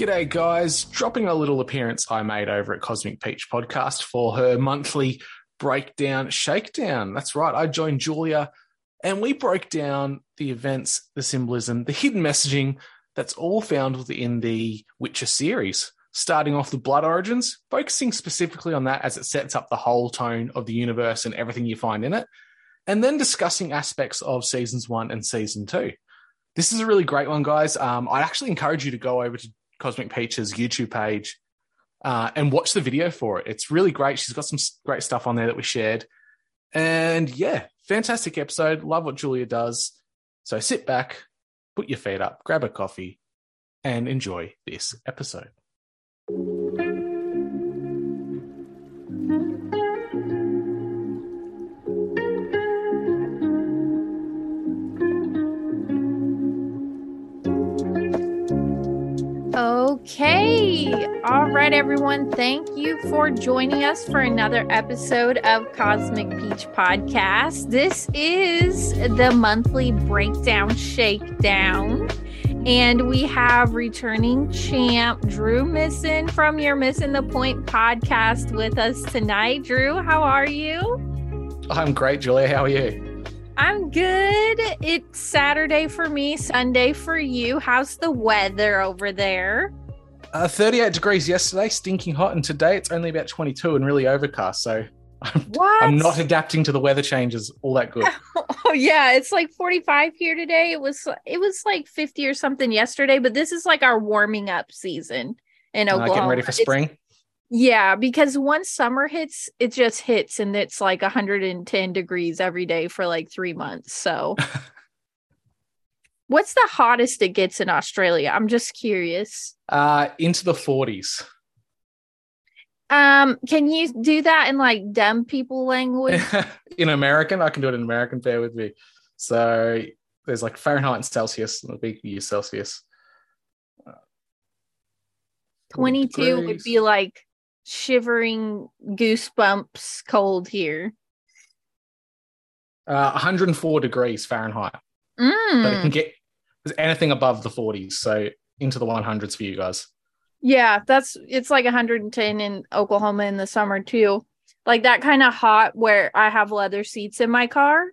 G'day, guys. Dropping a little appearance I made over at Cosmic Peach Podcast for her monthly breakdown shakedown. That's right. I joined Julia and we broke down the events, the symbolism, the hidden messaging that's all found within the Witcher series. Starting off the Blood Origins, focusing specifically on that as it sets up the whole tone of the universe and everything you find in it, and then discussing aspects of seasons one and season two. This is a really great one, guys. Um, I actually encourage you to go over to Cosmic Peach's YouTube page uh, and watch the video for it. It's really great. She's got some great stuff on there that we shared. And yeah, fantastic episode. Love what Julia does. So sit back, put your feet up, grab a coffee, and enjoy this episode. Okay. All right, everyone. Thank you for joining us for another episode of Cosmic Peach Podcast. This is the monthly breakdown shakedown. And we have returning champ Drew Misson from your Missing the Point podcast with us tonight. Drew, how are you? I'm great, Julia. How are you? I'm good. It's Saturday for me, Sunday for you. How's the weather over there? Uh, 38 degrees yesterday, stinking hot, and today it's only about 22 and really overcast. So I'm, I'm not adapting to the weather changes all that good. Oh yeah, it's like 45 here today. It was it was like 50 or something yesterday, but this is like our warming up season in Uh, Oklahoma. getting ready for It's- spring. Yeah, because once summer hits, it just hits and it's like 110 degrees every day for like 3 months. So What's the hottest it gets in Australia? I'm just curious. Uh, into the 40s. Um, can you do that in like dumb people language? in American, I can do it in American. Bear with me. So there's like Fahrenheit and Celsius, and big use Celsius. 22 would be like shivering goosebumps cold here. Uh, 104 degrees Fahrenheit. But it Mm. can get anything above the 40s. So into the 100s for you guys. Yeah, that's it's like 110 in Oklahoma in the summer too. Like that kind of hot where I have leather seats in my car.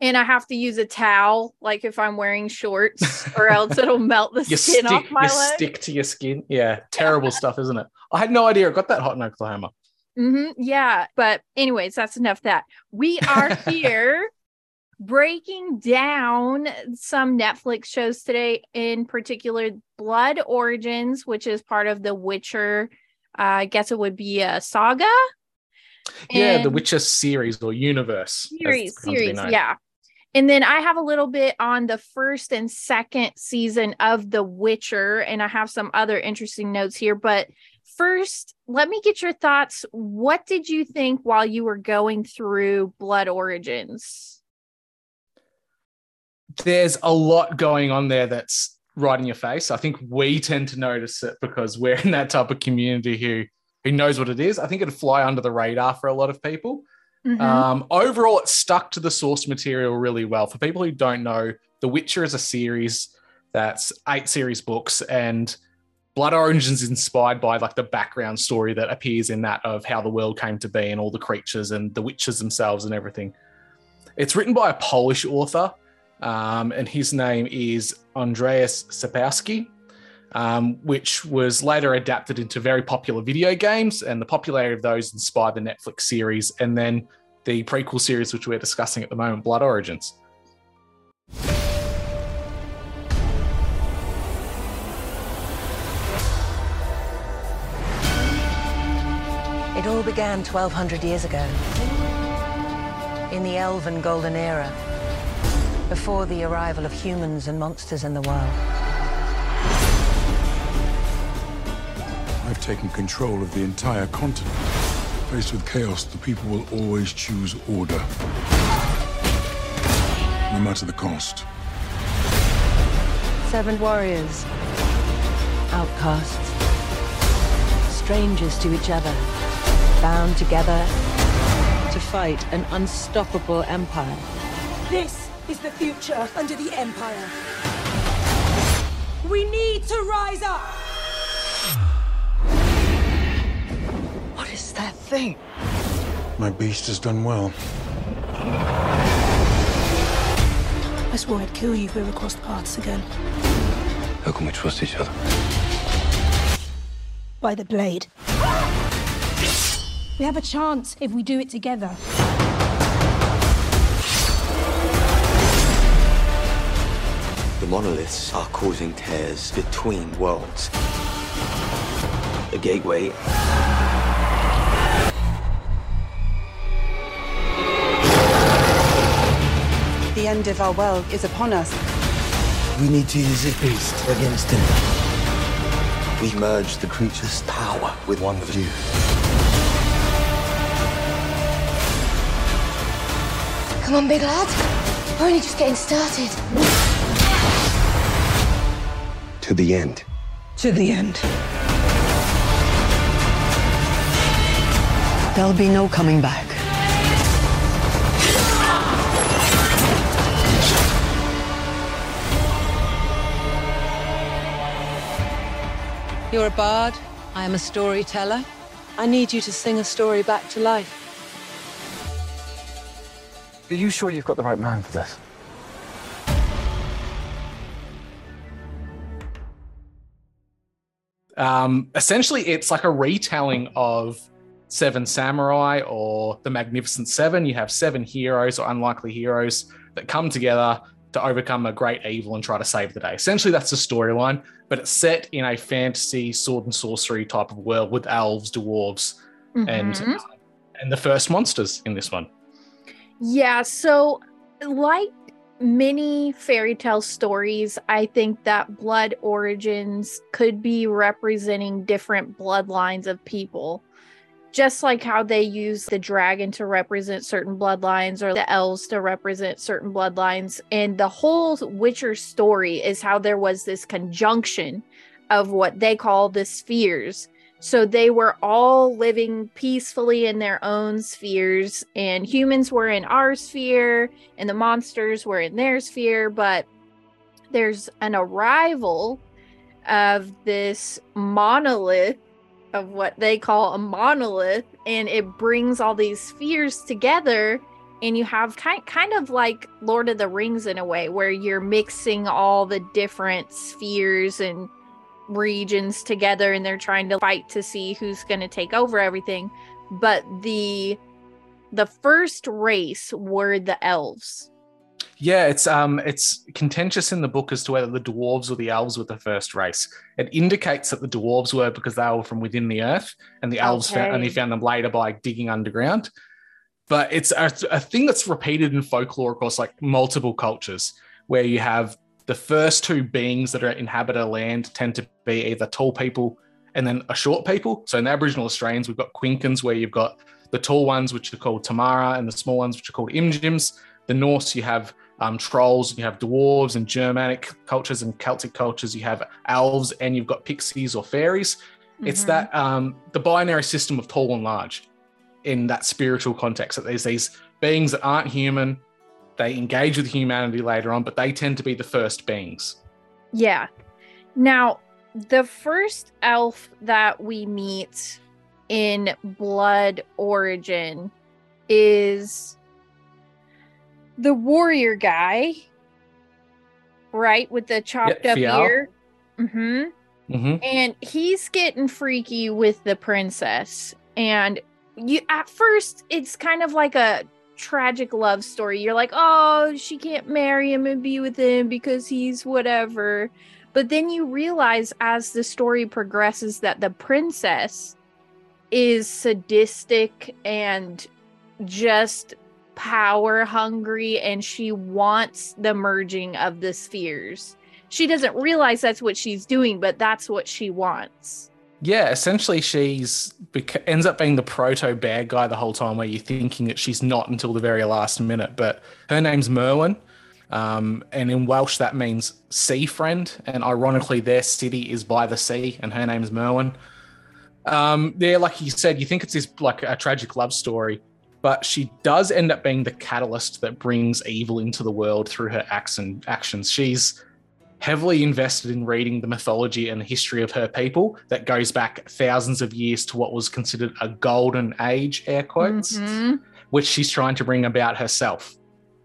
And I have to use a towel, like if I'm wearing shorts, or else it'll melt the skin stick, off my you leg. stick to your skin. Yeah, terrible stuff, isn't it? I had no idea it got that hot in Oklahoma. hmm yeah, but anyways, that's enough that. We are here breaking down some Netflix shows today, in particular Blood Origins, which is part of the Witcher. Uh, I guess it would be a saga. Yeah, the Witcher series or universe. series it's come to be series yeah and then i have a little bit on the first and second season of the witcher and i have some other interesting notes here but first let me get your thoughts what did you think while you were going through blood origins there's a lot going on there that's right in your face. I think we tend to notice it because we're in that type of community who who knows what it is. I think it'd fly under the radar for a lot of people. Mhm. Um, overall, it stuck to the source material really well. For people who don't know, The Witcher is a series that's eight series books, and Blood Origins is inspired by like the background story that appears in that of how the world came to be and all the creatures and the witches themselves and everything. It's written by a Polish author, um, and his name is Andreas Sapkowski, um, which was later adapted into very popular video games, and the popularity of those inspired the Netflix series, and then the prequel series, which we're discussing at the moment, Blood Origins. It all began 1200 years ago. In the Elven Golden Era. Before the arrival of humans and monsters in the world. Taken control of the entire continent. Faced with chaos, the people will always choose order. No matter the cost. Seven warriors. Outcasts. Strangers to each other. Bound together to fight an unstoppable empire. This is the future under the Empire. We need to rise up! Is that thing? My beast has done well. I swore I'd kill you if we ever crossed paths again. How can we trust each other? By the blade. We have a chance if we do it together. The monoliths are causing tears between worlds. A gateway. The end of our world is upon us. We need to use this beast against him. We merge the creature's power with one of you. Come on, big lad. We're only just getting started. To the end. To the end. There'll be no coming back. You're a bard. I am a storyteller. I need you to sing a story back to life. Are you sure you've got the right man for this? Um, essentially, it's like a retelling of Seven Samurai or The Magnificent Seven. You have seven heroes or unlikely heroes that come together to overcome a great evil and try to save the day. Essentially, that's the storyline, but it's set in a fantasy sword and sorcery type of world with elves, dwarves, and Mhm. and the first monsters in this one. Yeah, so like many fairy tale stories, I think that blood origins could be representing different bloodlines of people. Just like how they use the dragon to represent certain bloodlines or the elves to represent certain bloodlines. And the whole Witcher story is how there was this conjunction of what they call the spheres. So they were all living peacefully in their own spheres, and humans were in our sphere, and the monsters were in their sphere. But there's an arrival of this monolith, of what they call a monolith, and it brings all these spheres together. And you have kind kind of like Lord of the Rings in a way, where you're mixing all the different spheres and regions together and they're trying to fight to see who's going to take over everything but the the first race were the elves Yeah, it's um it's contentious in the book as to whether the dwarves or the elves were the first race. It indicates that the dwarves were because they were from within the earth, and the elves found, only found them later by digging underground. But it's a, a thing that's repeated in folklore across like multiple cultures, where you have the first two beings that are inhabit a land tend to be either tall people and then a short people. So in the Aboriginal Australians, we've got Quinkans, where you've got the tall ones, which are called Timara, and the small ones, which are called Imjims. The Norse, you have um, trolls, you have dwarves and Germanic cultures and Celtic cultures. You have elves, and you've got pixies or fairies. It's Mhm. that um, the binary system of tall and large in that spiritual context. That there's these beings that aren't human. They engage with humanity later on, but they tend to be the first beings. yeah now the first elf that we meet in blood origin is the warrior guy right? With the chopped Yeah, up ear. Mm-hmm. Mm-hmm. and he's getting freaky with the princess and you at first it's kind of like a tragic love story you're like oh she can't marry him and be with him because he's whatever but then you realize as the story progresses that the princess is sadistic and just power hungry and she wants the merging of the spheres she doesn't realize that's what she's doing, but that's what she wants. Yeah, essentially, she's bec- ends up being the proto bad guy the whole time, where you're thinking that she's not until the very last minute. But her name's Merwyn, um, and in Welsh that means sea friend. And ironically, their city is by the sea, and her name's Merwyn. Um, yeah, like you said, you think it's this like a tragic love story, but she does end up being the catalyst that brings evil into the world through her acts and actions. She's heavily invested in reading the mythology and the history of her people that goes back thousands of years to what was considered a golden age, air quotes, Mhm. which she's trying to bring about herself.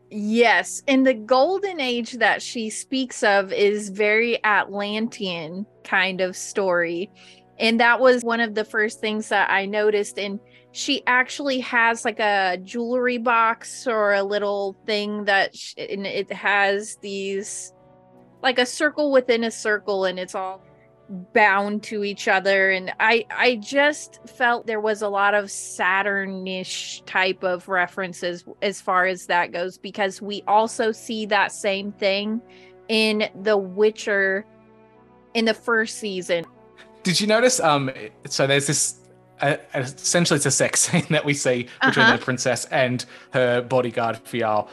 Yes, and the golden age that she speaks of is very Atlantean kind of story. And that was one of the first things that I noticed and she actually has like a jewelry box or a little thing that sh- and it has these like a circle within a circle and it's all bound to each other and i i just felt there was a lot of saturnish type of references as far as that goes because we also see that same thing in the witcher in the first season Did you notice? Um, so there's this. Uh, essentially, it's a sex scene that we see between Uh-huh. the princess and her bodyguard Fjall.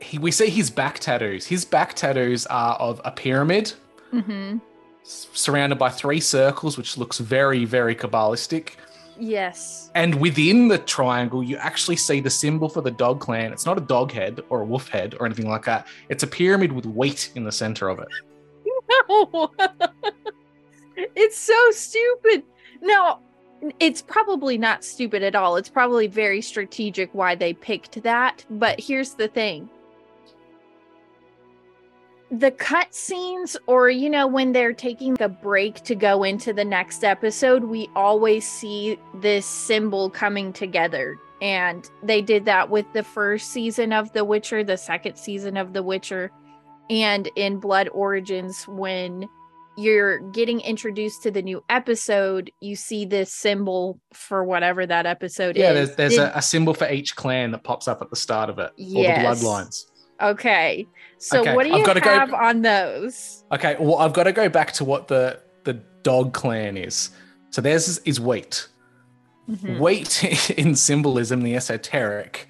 He, we see his back tattoos. His back tattoos are of a pyramid mm-hmm. s- surrounded by three circles, which looks very, very kabbalistic. yes And within the triangle, you actually see the symbol for the dog clan. It's not a dog head or a wolf head or anything like that. It's a pyramid with wheat in the center of it. No. it's so stupid. No, it's probably not stupid at all. It's probably very strategic why they picked that. But here's the thing the cut scenes, or, you know, when they're taking a break to go into the next episode, we always see this symbol coming together. And they did that with the first season of The Witcher, the second season of The Witcher and in Blood Origins, when you're getting introduced to the new episode, you see this symbol for whatever that episode Yeah, is. there's, there's Did- a, a symbol for each clan that pops up at the start of it, Yes. or the bloodlines. okay. So Okay, what do I've you gotta go- have on those? Okay, well, I've got to go back to what the the dog clan is. So theirs is, is wheat. Mhm. Wheat in symbolism, the esoteric,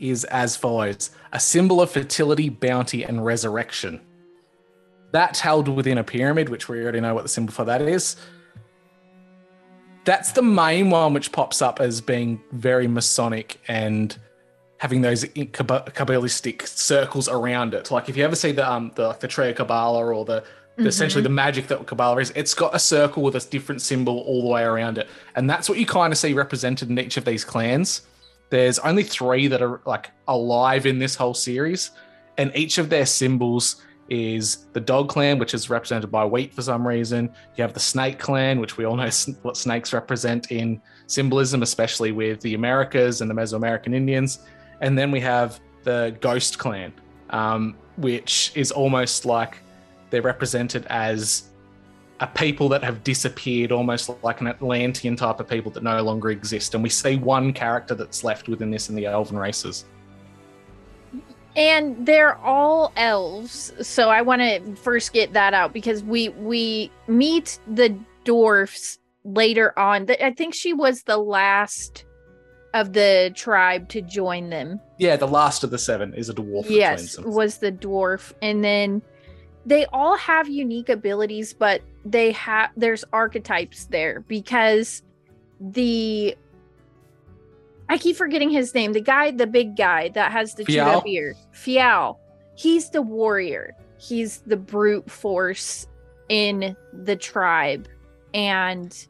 is as follows: a symbol of fertility, bounty, and resurrection. That's held within a pyramid, which we already know what the symbol for that is. That's the main one which pops up as being very Masonic and having those Kabbalistic circles around it. Like if you ever see the um the like the Tree of Kabbalah or the, the Mhm. essentially the magic that Kabbalah is, it's got a circle with a different symbol all the way around it, and that's what you kind of see represented in each of these clans. There's only three that are like alive in this whole series, and each of their symbols is the dog clan, which is represented by wheat for some reason. You have the snake clan, which we all know what snakes represent in symbolism, especially with the Americas and the Mesoamerican Indians. And then we have the ghost clan, um, which is almost like they're represented as a people that have disappeared, almost like an Atlantean type of people that no longer exist. And we see one character that's left within this in the elven races. And they're all elves. So I want to first get that out because we we meet the dwarfs later on. I think she was the last of the tribe to join them. Yeah, the last of the seven is a dwarf. yes was the dwarf and then they all have unique abilities but they have there's archetypes there because the i keep forgetting his name the guy the big guy that has the Fjall? ear Fjall he's the warrior he's the brute force in the tribe and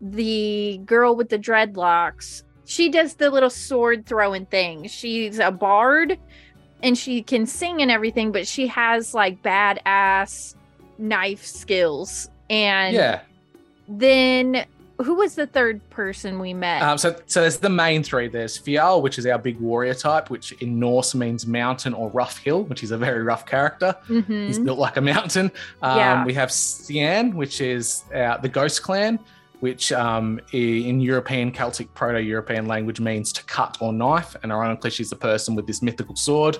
the girl with the dreadlocks she does the little sword throwing thing she's a bard and she can sing and everything, but she has like badass knife skills. And Yeah. then who was the third person we met? Um, so, so there's the main three. There's Fjall, which is our big warrior type, which in Norse means mountain or rough hill, which is a very rough character. Mhm. He's built like a mountain. Um, Yeah. We have Cian, which is uh, the Ghost Clan, which um, in European Celtic Proto-European language means to cut or knife, and ironically, she's the person with this mythical sword.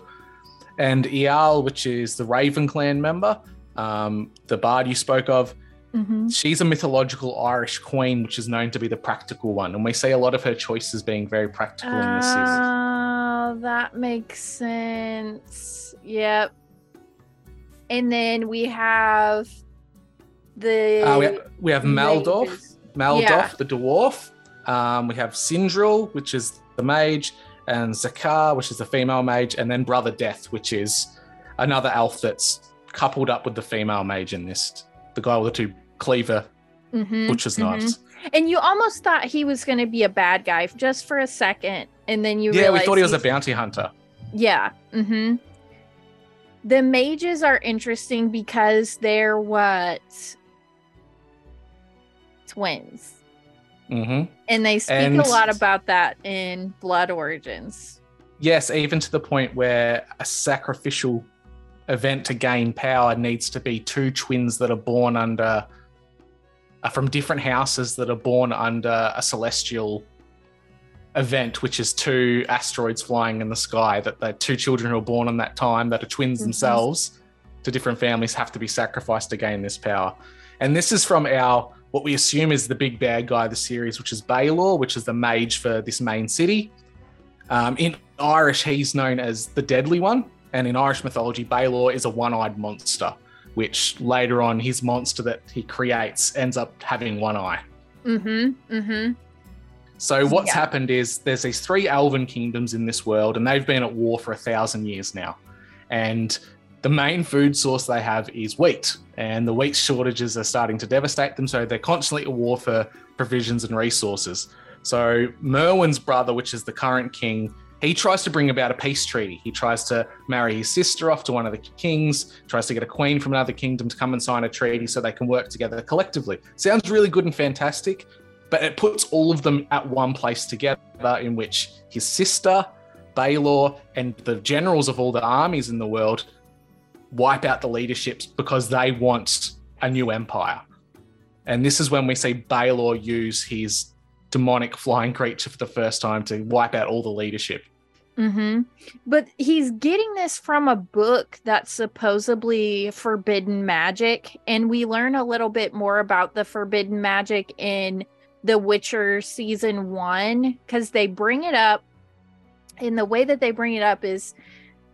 And Ial, which is the Raven Clan member, um, the bard you spoke of. Mhm. She's a mythological Irish queen, which is known to be the practical one, and we see a lot of her choices being very practical in this season. Oh, that makes sense. Yep. And then we have the Uh, we, have, we have Meldof. Meldof, Yeah. the dwarf. Um, we have Syndril, which is the mage, and Zacaré, which is the female mage, and then Brother Death, which is another elf that's coupled up with the female mage in this. The guy with the two cleaver Mhm, butcher's mhm. knives. And you almost thought he was going to be a bad guy just for a second, and then you Yeah, we thought he was a bounty hunter. Yeah. Mm-hmm. The mages are interesting because they're what twins, Mm-hmm. and they speak And- a lot about that in Blood Origins. Yes, even to the point where a sacrificial event to gain power needs to be two twins that are born under are from different houses that are born under a celestial event, which is two asteroids flying in the sky. That the two children who are born on that time that are twins Mhm. themselves to different families have to be sacrificed to gain this power. And this is from our what we assume is the big bad guy of the series, which is Balor, which is the mage for this main city. Um, in Irish, he's known as the Deadly One, and in Irish mythology, Balor is a one-eyed monster, which later on his monster that he creates ends up having one eye. Mm-hmm. Mm-hmm. So what's Yeah. happened is there's these three elven kingdoms in this world, and they've been at war for a thousand years now. And the main food source they have is wheat, and the wheat shortages are starting to devastate them. So they're constantly at war for provisions and resources. So Merwyn's brother, which is the current king, he tries to bring about a peace treaty. He tries to marry his sister off to one of the kings, tries to get a queen from another kingdom to come and sign a treaty so they can work together collectively. Sounds really good and fantastic, but it puts all of them at one place together in which his sister, Balor, and the generals of all the armies in the world wipe out the leaderships because they want a new empire. And this is when we see Balor use his demonic flying creature for the first time to wipe out all the leadership. Mm-hmm. But he's getting this from a book that's supposedly forbidden magic, and we learn a little bit more about the forbidden magic in The Witcher season one because they bring it up. And the way that they bring it up is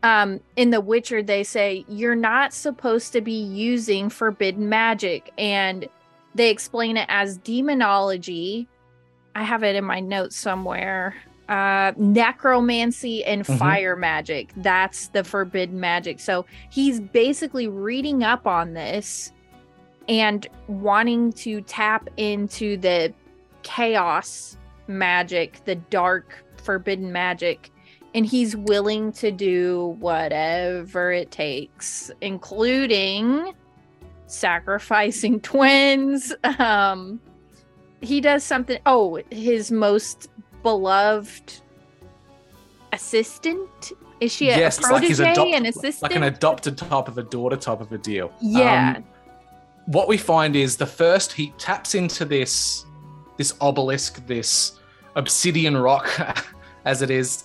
um in The Witcher, they say you're not supposed to be using forbidden magic, and they explain it as demonology. I have it in my notes somewhere uh necromancy and Mhm. fire magic. That's the forbidden magic. So he's basically reading up on this and wanting to tap into the chaos magic the dark forbidden magic. And he's willing to do whatever it takes including sacrificing twins. Um he does something. Oh his most beloved assistant is she a, a yes, like his protege adopt- an assistant like an adopted type of a daughter type of a deal. Yeah. Um, what we find is the first he taps into this this obelisk, this obsidian rock, as it is,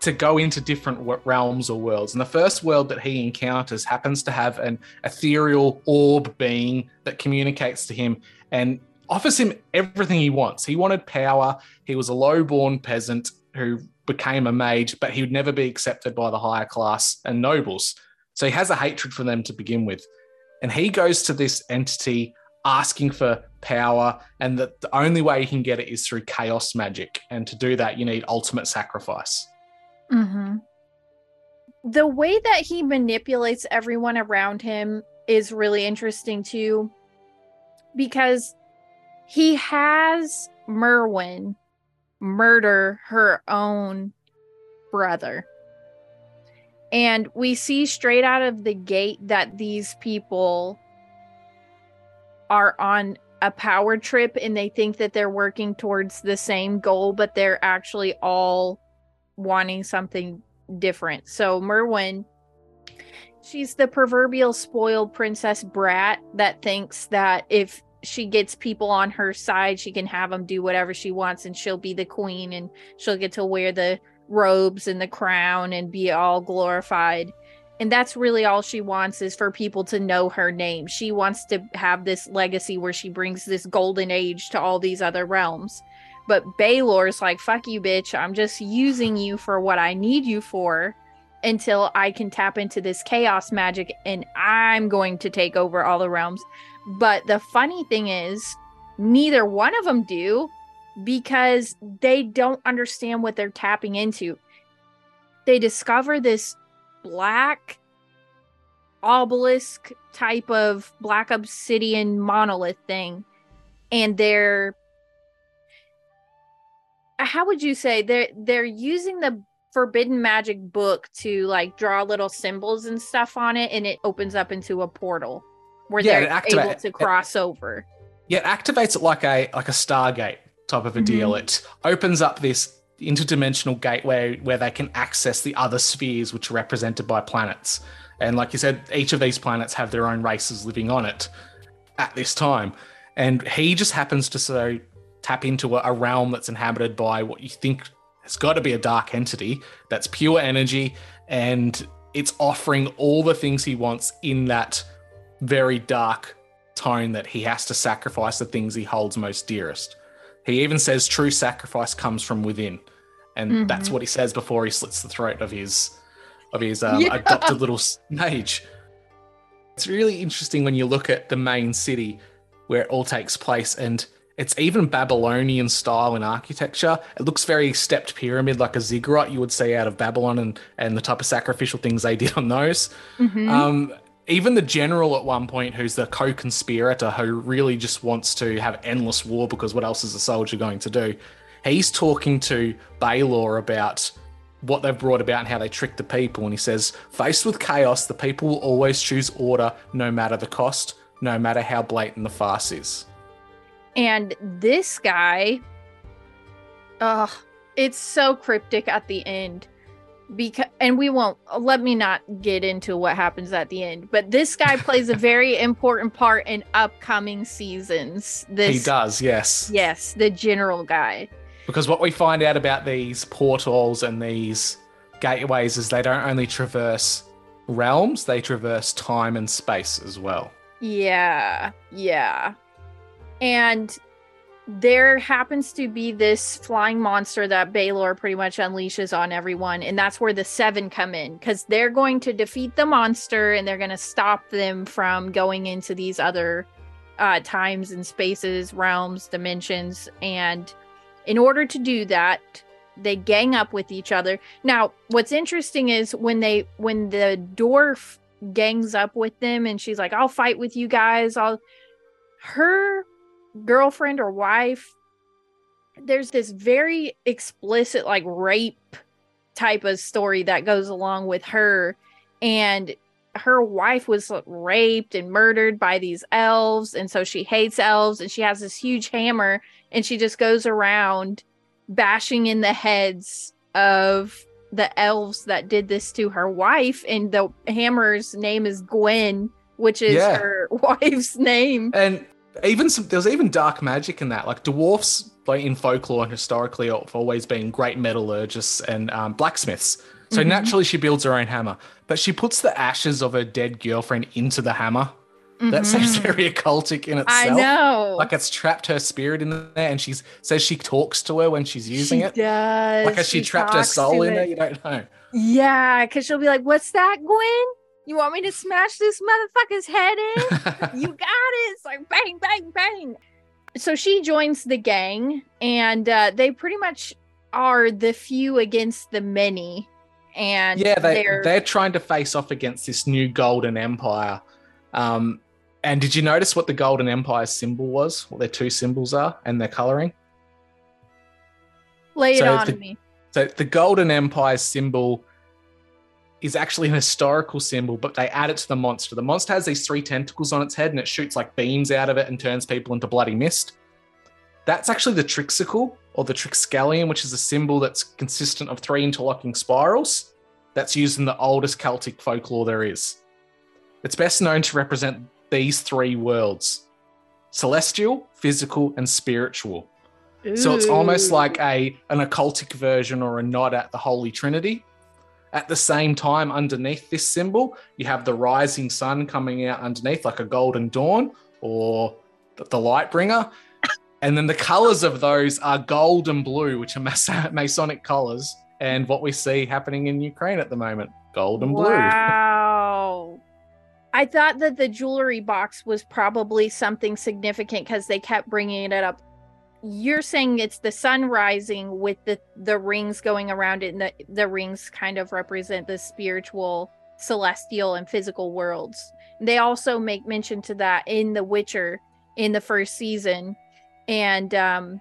to go into different realms or worlds. And the first world that he encounters happens to have an ethereal orb being that communicates to him and offers him everything he wants. He wanted power. He was a low-born peasant who became a mage, but he would never be accepted by the higher class and nobles. So he has a hatred for them to begin with. And he goes to this entity asking for power, and that the only way he can get it is through chaos magic. And to do that, you need ultimate sacrifice. hmm The way that he manipulates everyone around him is really interesting too, because he has Merwyn murder her own brother. And we see straight out of the gate that these people are on a power trip and they think that they're working towards the same goal, but they're actually all wanting something different. So Merwyn, she's the proverbial spoiled princess brat that thinks that if she gets people on her side, she can have them do whatever she wants and she'll be the queen and she'll get to wear the robes and the crown and be all glorified. And that's really all she wants is for people to know her name. She wants to have this legacy where she brings this golden age to all these other realms. But Balor's like, fuck you, bitch. I'm just using you for what I need you for until I can tap into this chaos magic and I'm going to take over all the realms. But the funny thing is, neither one of them do because they don't understand what they're tapping into. They discover this black obelisk type of black obsidian monolith thing and they're how would you say they're they're using the forbidden magic book to like draw little symbols and stuff on it and it opens up into a portal where Yeah, they're it able to cross over Yeah, it activates it like a like a Stargate type of a deal. Mhm. It opens up this interdimensional gateway where they can access the other spheres which are represented by planets. And like you said, each of these planets have their own races living on it at this time. And he just happens to so tap into a, a realm that's inhabited by what you think has got to be a dark entity that's pure energy and it's offering all the things he wants in that very dark tone that he has to sacrifice the things he holds most dearest. He even says true sacrifice comes from within. And that's Mhm. what he says before he slits the throat of his of his um, Yeah. adopted little mage. It's really interesting when you look at the main city where it all takes place and it's even Babylonian style in architecture. It looks very stepped pyramid like a ziggurat you would see out of Babylon and, and the type of sacrificial things they did on those. Mhm. Um, even the general at one point, who's the co-conspirator, who really just wants to have endless war because what else is a soldier going to do? He's talking to Balor about what they've brought about and how they tricked the people, and he says, "Faced with chaos, the people will always choose order, no matter the cost, no matter how blatant the farce is." and this guy ugh it's so cryptic at the end because and we won't uh, let me not get into what happens at the end but this guy plays a very important part in upcoming seasons this he does, yes. yes the general guy Because what we find out about these portals and these gateways is they don't only traverse realms, they traverse time and space as well. Yeah, yeah. And there happens to be this flying monster that Balor pretty much unleashes on everyone. And that's where the seven come in because they're going to defeat the monster and they're going to stop them from going into these other uh, times and spaces, realms, dimensions. And in order to do that, they gang up with each other. Now, what's interesting is when they when the dwarf gangs up with them and she's like, I'll fight with you guys. I'll her girlfriend or wife, there's this very explicit like rape type of story that goes along with her. And her wife was raped and murdered by these elves. And so she hates elves and she has this huge hammer and she just goes around bashing in the heads of the elves that did this to her wife. And the hammer's name is Gwen, which is Yeah. her wife's name. And even some, there's even dark magic in that. Like dwarfs, like in folklore and historically, have always been great metallurgists and um, blacksmiths. So Mhm. naturally, she builds her own hammer, but she puts the ashes of her dead girlfriend into the hammer. That seems very occultic in itself. I know. Like it's trapped her spirit in there, and she says she talks to her when she's using She it. does. Like has she, She trapped her soul in there? it. You don't know. Yeah, because she'll be like, What's that, Gwen? You want me to smash this motherfucker's head in? you got it. It's like bang, bang, bang. So she joins the gang, and uh, they pretty much are the few against the many. And yeah, they they're they're trying to face off against this new golden empire. Um, and did you notice what the golden empire symbol was? What their two symbols are and their coloring? lay it so on the- me. So the golden empire symbol is actually an historical symbol, but they add it to the monster. The monster has these three tentacles on its head and it shoots like beams out of it and turns people into bloody mist. That's actually the Triskele or the Triskelion, which is a symbol that's consistent of three interlocking spirals that's used in the oldest Celtic folklore there is. It's best known to represent these three worlds celestial, physical, and spiritual. So it's almost like a an occultic version or a nod at the Holy Trinity. At the same time, underneath this symbol, you have the rising sun coming out underneath, like a golden dawn or the, light bringer. And then the colors of those are gold and blue, which are Masonic colors, and what we see happening in Ukraine at the moment gold and blue. Wow. I thought that the jewelry box was probably something significant because they kept bringing it up. You're saying it's the sun rising with the the rings going around it, and the the rings kind of represent the spiritual, celestial, and physical worlds. They also make mention to that in The Witcher in the first season, and um,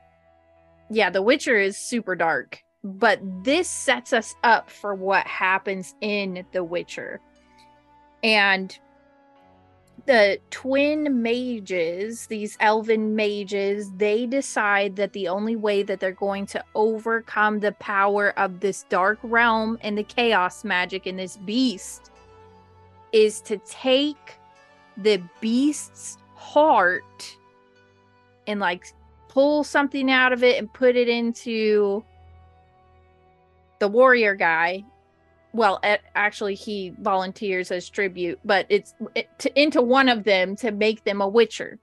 yeah, The Witcher is super dark, but this sets us up for what happens in The Witcher. And the twin mages, these elven mages, they decide that the only way that they're going to overcome the power of this dark realm and the chaos magic in this beast is to take the beast's heart and like pull something out of it and put it into the warrior guy well actually he volunteers as tribute but it's it, to, into one of them to make them a witcher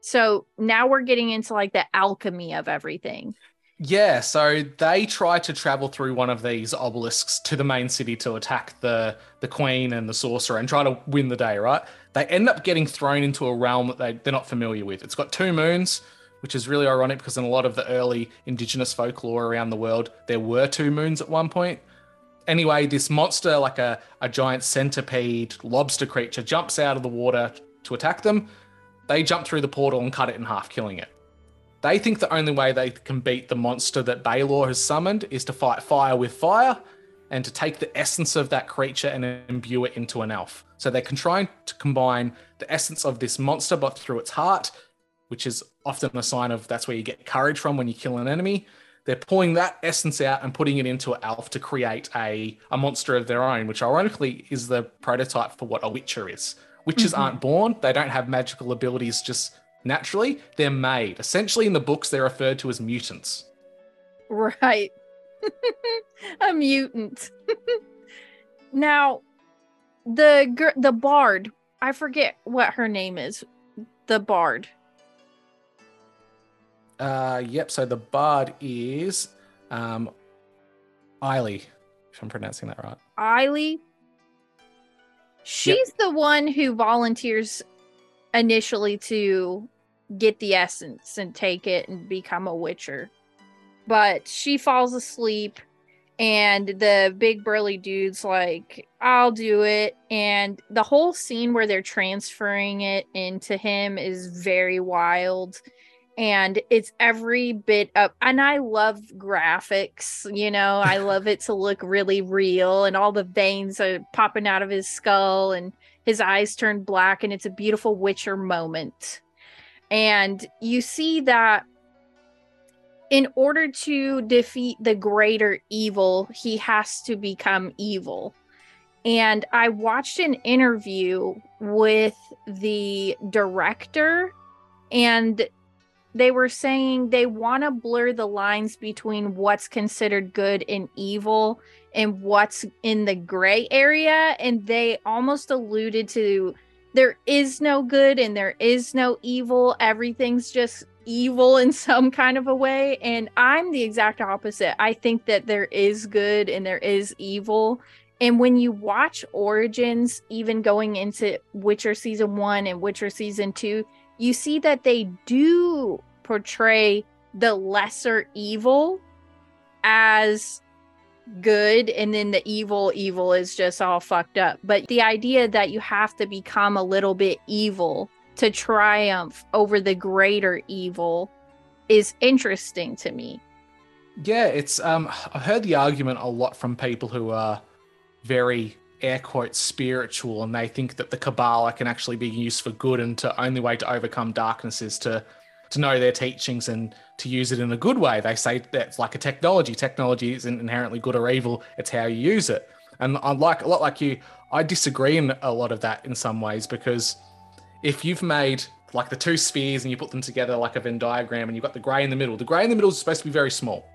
so now we're getting into like the alchemy of everything Yeah, so they try to travel through one of these obelisks to the main city to attack the the queen and the sorcerer and try to win the day, right? They end up getting thrown into a realm that they, they're not familiar with. It's got two moons, which is really ironic because in a lot of the early indigenous folklore around the world, there were two moons at one point. Anyway, this monster, like a, a giant centipede lobster creature, jumps out of the water to attack them. They jump through the portal and cut it in half, killing it. They think the only way they can beat the monster that Balor has summoned is to fight fire with fire and to take the essence of that creature and imbue it into an elf. So they're trying to combine the essence of this monster, but through its heart, which is often a sign of that's where you get courage from when you kill an enemy. They're pulling that essence out and putting it into an elf to create a, a monster of their own, which ironically is the prototype for what a witcher is. Witches Mhm. aren't born, they don't have magical abilities just naturally, they're made. Essentially, in the books, they're referred to as mutants. right a mutant now the the bard i forget what her name is the bard Uh, yep, so the bard is um, Eiley, if I'm pronouncing that right. Eiley. She's the one who volunteers initially to get the essence and take it and become a witcher. But she falls asleep and the big burly dude's like, I'll do it. And the whole scene where they're transferring it into him is very wild. And it's every bit up. And I love graphics, you know, I love it to look really real. And all the veins are popping out of his skull and his eyes turn black. And it's a beautiful Witcher moment. And you see that in order to defeat the greater evil, he has to become evil. And I watched an interview with the director, and they were saying they want to blur the lines between what's considered good and evil and what's in the gray area. And they almost alluded to there is no good and there is no evil. Everything's just evil in some kind of a way. And I'm the exact opposite. I think that there is good and there is evil. And when you watch Origins, even going into Witcher season one and Witcher season two, you see that they do portray the lesser evil as good and then the evil evil is just all fucked up. But the idea that you have to become a little bit evil to triumph over the greater evil is interesting to me. Yeah, it's um I've heard the argument a lot from people who are very air quotes spiritual and they think that the Kabbalah can actually be used for good and the only way to overcome darkness is to to know their teachings and to use it in a good way. They say that's like a technology. Technology isn't inherently good or evil, it's how you use it. And I'm like a lot like you, I disagree in a lot of that in some ways because if you've made like the two spheres and you put them together like a Venn diagram and you've got the grey in the middle, the grey in the middle is supposed to be very small.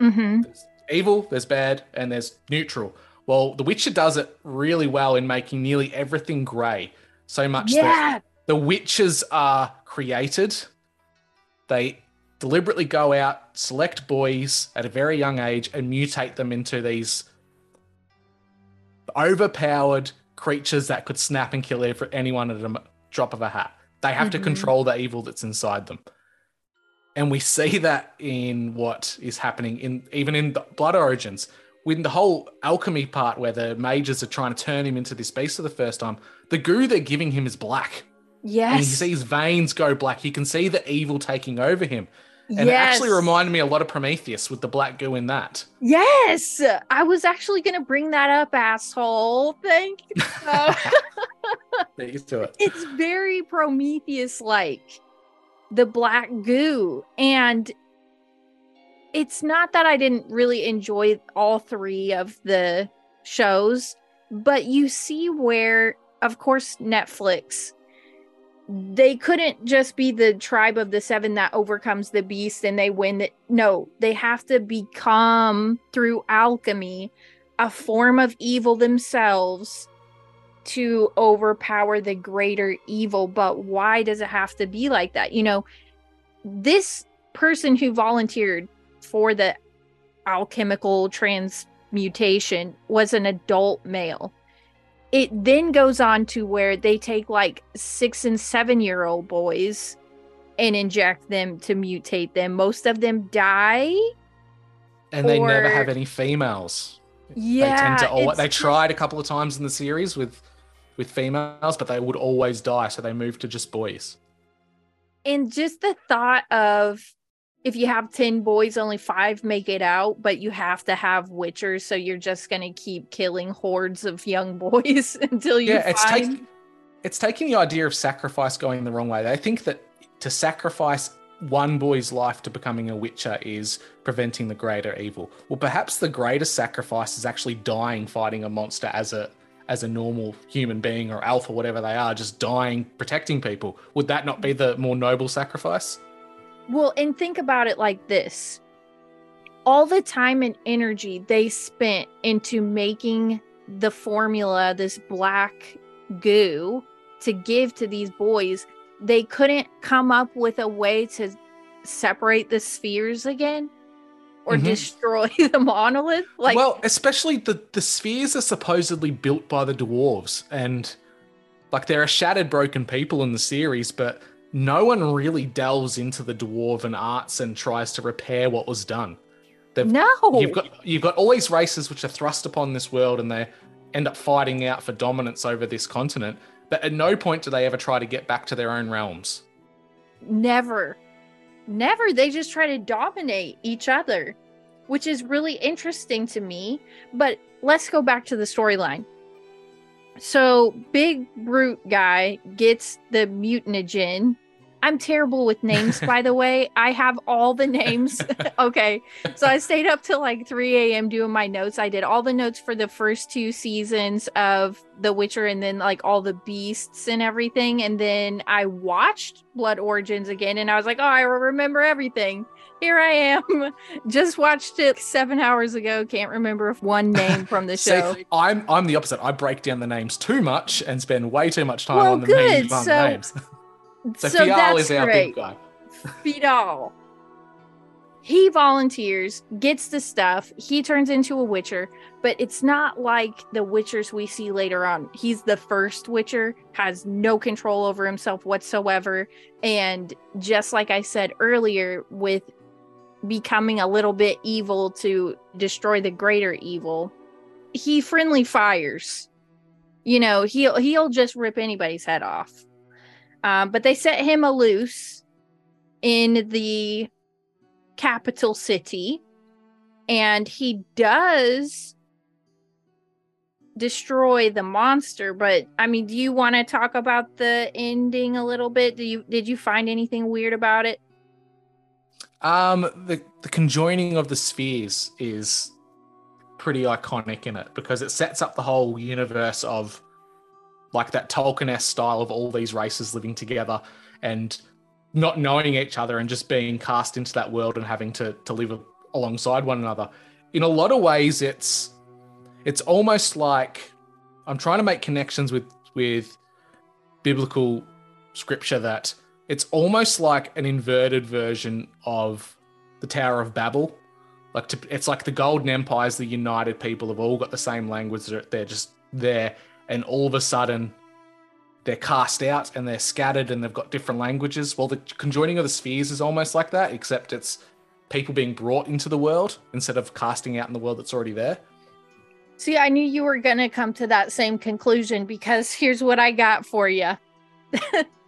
Mm-hmm. There's evil, there's bad, and there's neutral. Well, The Witcher does it really well in making nearly everything grey. So much Yeah. that the witches are created. They deliberately go out, select boys at a very young age, and mutate them into these overpowered creatures that could snap and kill anyone at a drop of a hat. They have to Mhm. control the evil that's inside them. And we see that in what is happening in even in the Blood Origins. With the whole alchemy part where the mages are trying to turn him into this beast for the first time, the goo they're giving him is black. Yes. And he sees veins go black. He can see the evil taking over him. And it actually reminded me a lot of Prometheus with the black goo in that. Yes, I was actually going to bring that up, asshole. Thank you. So, Get to it. it's very Prometheus like the black goo. And it's not that I didn't really enjoy all three of the shows, but you see where, of course, Netflix. They couldn't just be the tribe of the seven that overcomes the beast and they win. No, they have to become through alchemy a form of evil themselves to overpower the greater evil. But why does it have to be like that? You know, this person who volunteered for the alchemical transmutation was an adult male. It then goes on to where they take like six and seven year old boys and inject them to mutate them. Most of them die. And they never have any females. Yeah. they tend to always, they tried a couple of times in the series with with females, but they would always die, so they moved to just boys. and just the thought of if you have 10 boys only five make it out but you have to have witchers so you're just going to keep killing hordes of young boys until you yeah, it's find taking it's taking the idea of sacrifice going the wrong way. They think that to sacrifice one boy's life to becoming a witcher is preventing the greater evil. Well, perhaps the greatest sacrifice is actually dying fighting a monster as a as a normal human being or alpha, whatever they are, just dying protecting people. Would that not be the more noble sacrifice? Well and think about it like this all the time and energy they spent into making the formula this black goo to give to these boys they couldn't come up with a way to separate the spheres again or Mhm. destroy the monolith like well, especially the the spheres are supposedly built by the dwarves, and like there are shattered, broken people in the series, but no one really delves into the dwarven arts and tries to repair what was done. They've- no You've got you've got all these races which are thrust upon this world, and they end up fighting out for dominance over this continent. But at no point do they ever try to get back to their own realms. Never. Never. They just try to dominate each other, which is really interesting to me. But let's go back to the storyline. So, big brute guy gets the mutagen. I'm terrible with names, by the way. I have all the names. okay. So I stayed up till like 3 a.m. doing my notes. I did all the notes for the first two seasons of The Witcher and then like all the beasts and everything. And then I watched Blood Origins again and I was like, oh, I remember everything. Here I am. Just watched it seven hours ago. Can't remember one name from the See, show. I'm I'm the opposite. I break down the names too much and spend way too much time Well, on the good. behind So- names. So, so Fjall is our great. big guy. Fjall. He volunteers, gets the stuff, he turns into a witcher, but it's not like the witchers we see later on. He's the first witcher, has no control over himself whatsoever. And just like I said earlier, with becoming a little bit evil to destroy the greater evil, he friendly fires. You know, he'll he'll just rip anybody's head off. Um, but they set him a loose in the capital city, and he does destroy the monster. But I mean, do you want to talk about the ending a little bit? Do you did you find anything weird about it? Um, the the conjoining of the spheres is pretty iconic in it because it sets up the whole universe of like that Tolkien-esque style of all these races living together and not knowing each other and just being cast into that world and having to to live alongside one another. In a lot of ways, it's it's almost like I'm trying to make connections with with biblical scripture that it's almost like an inverted version of the Tower of Babel. Like to, it's like the Golden Empires, the United People have all got the same language. They're, just there, and all of a sudden, they're cast out and they're scattered and they've got different languages. Well, the conjoining of the spheres is almost like that, except it's people being brought into the world instead of casting out in the world that's already there. See, I knew you were going to come to that same conclusion because here's what I got for you.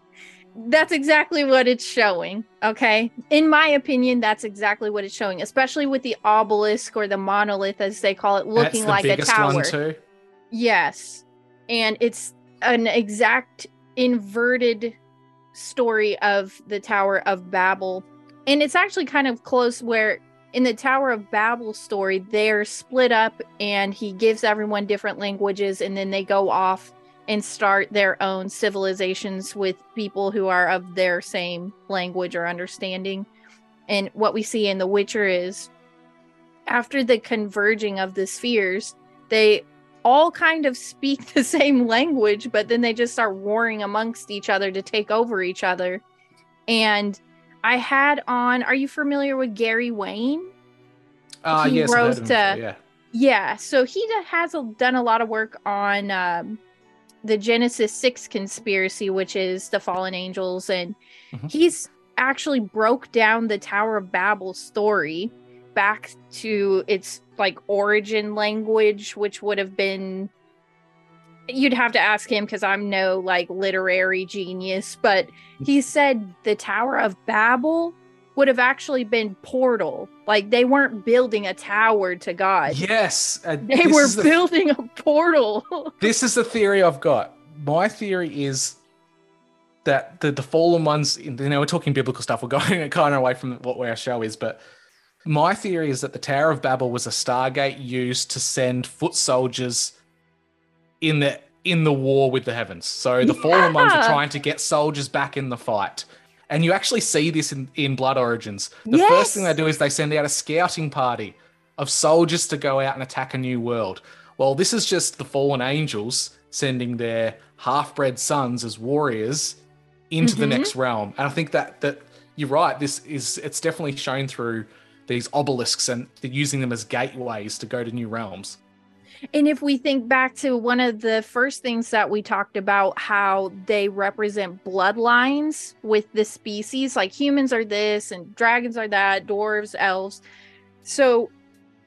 that's exactly what it's showing. Okay. In my opinion, that's exactly what it's showing, especially with the obelisk or the monolith, as they call it, looking like a tower. Yes. And it's an exact inverted story of the Tower of Babel. And it's actually kind of close where in the Tower of Babel story, they're split up and he gives everyone different languages and then they go off and start their own civilizations with people who are of their same language or understanding. And what we see in The Witcher is after the converging of the spheres, they all kind of speak the same language, but then they just start warring amongst each other to take over each other. And I had on, are you familiar with Gary Wayne? Uh, he yes, wrote, uh, yeah. Yeah, so he has done a lot of work on um, the Genesis 6 conspiracy, which is the fallen angels. And mm-hmm. he's actually broke down the Tower of Babel story back to its like origin language, which would have been you'd have to ask him because I'm no like literary genius, but he said the Tower of Babel would have actually been portal. Like they weren't building a tower to God. Yes, uh, they were building a portal. this is the theory I've got. My theory is that the the fallen ones. You know, we're talking biblical stuff. We're going kind of away from what our show is, but my theory is that the Tower of Babel was a stargate used to send foot soldiers in the in the war with the heavens. So the yeah. fallen ones are trying to get soldiers back in the fight. And you actually see this in, in Blood Origins. The yes. first thing they do is they send out a scouting party of soldiers to go out and attack a new world. Well, this is just the fallen angels sending their half-bred sons as warriors into mm-hmm. the next realm. And I think that that you're right. This is it's definitely shown through these obelisks and using them as gateways to go to new realms. And if we think back to one of the first things that we talked about, how they represent bloodlines with the species, like humans are this and dragons are that, dwarves, elves. So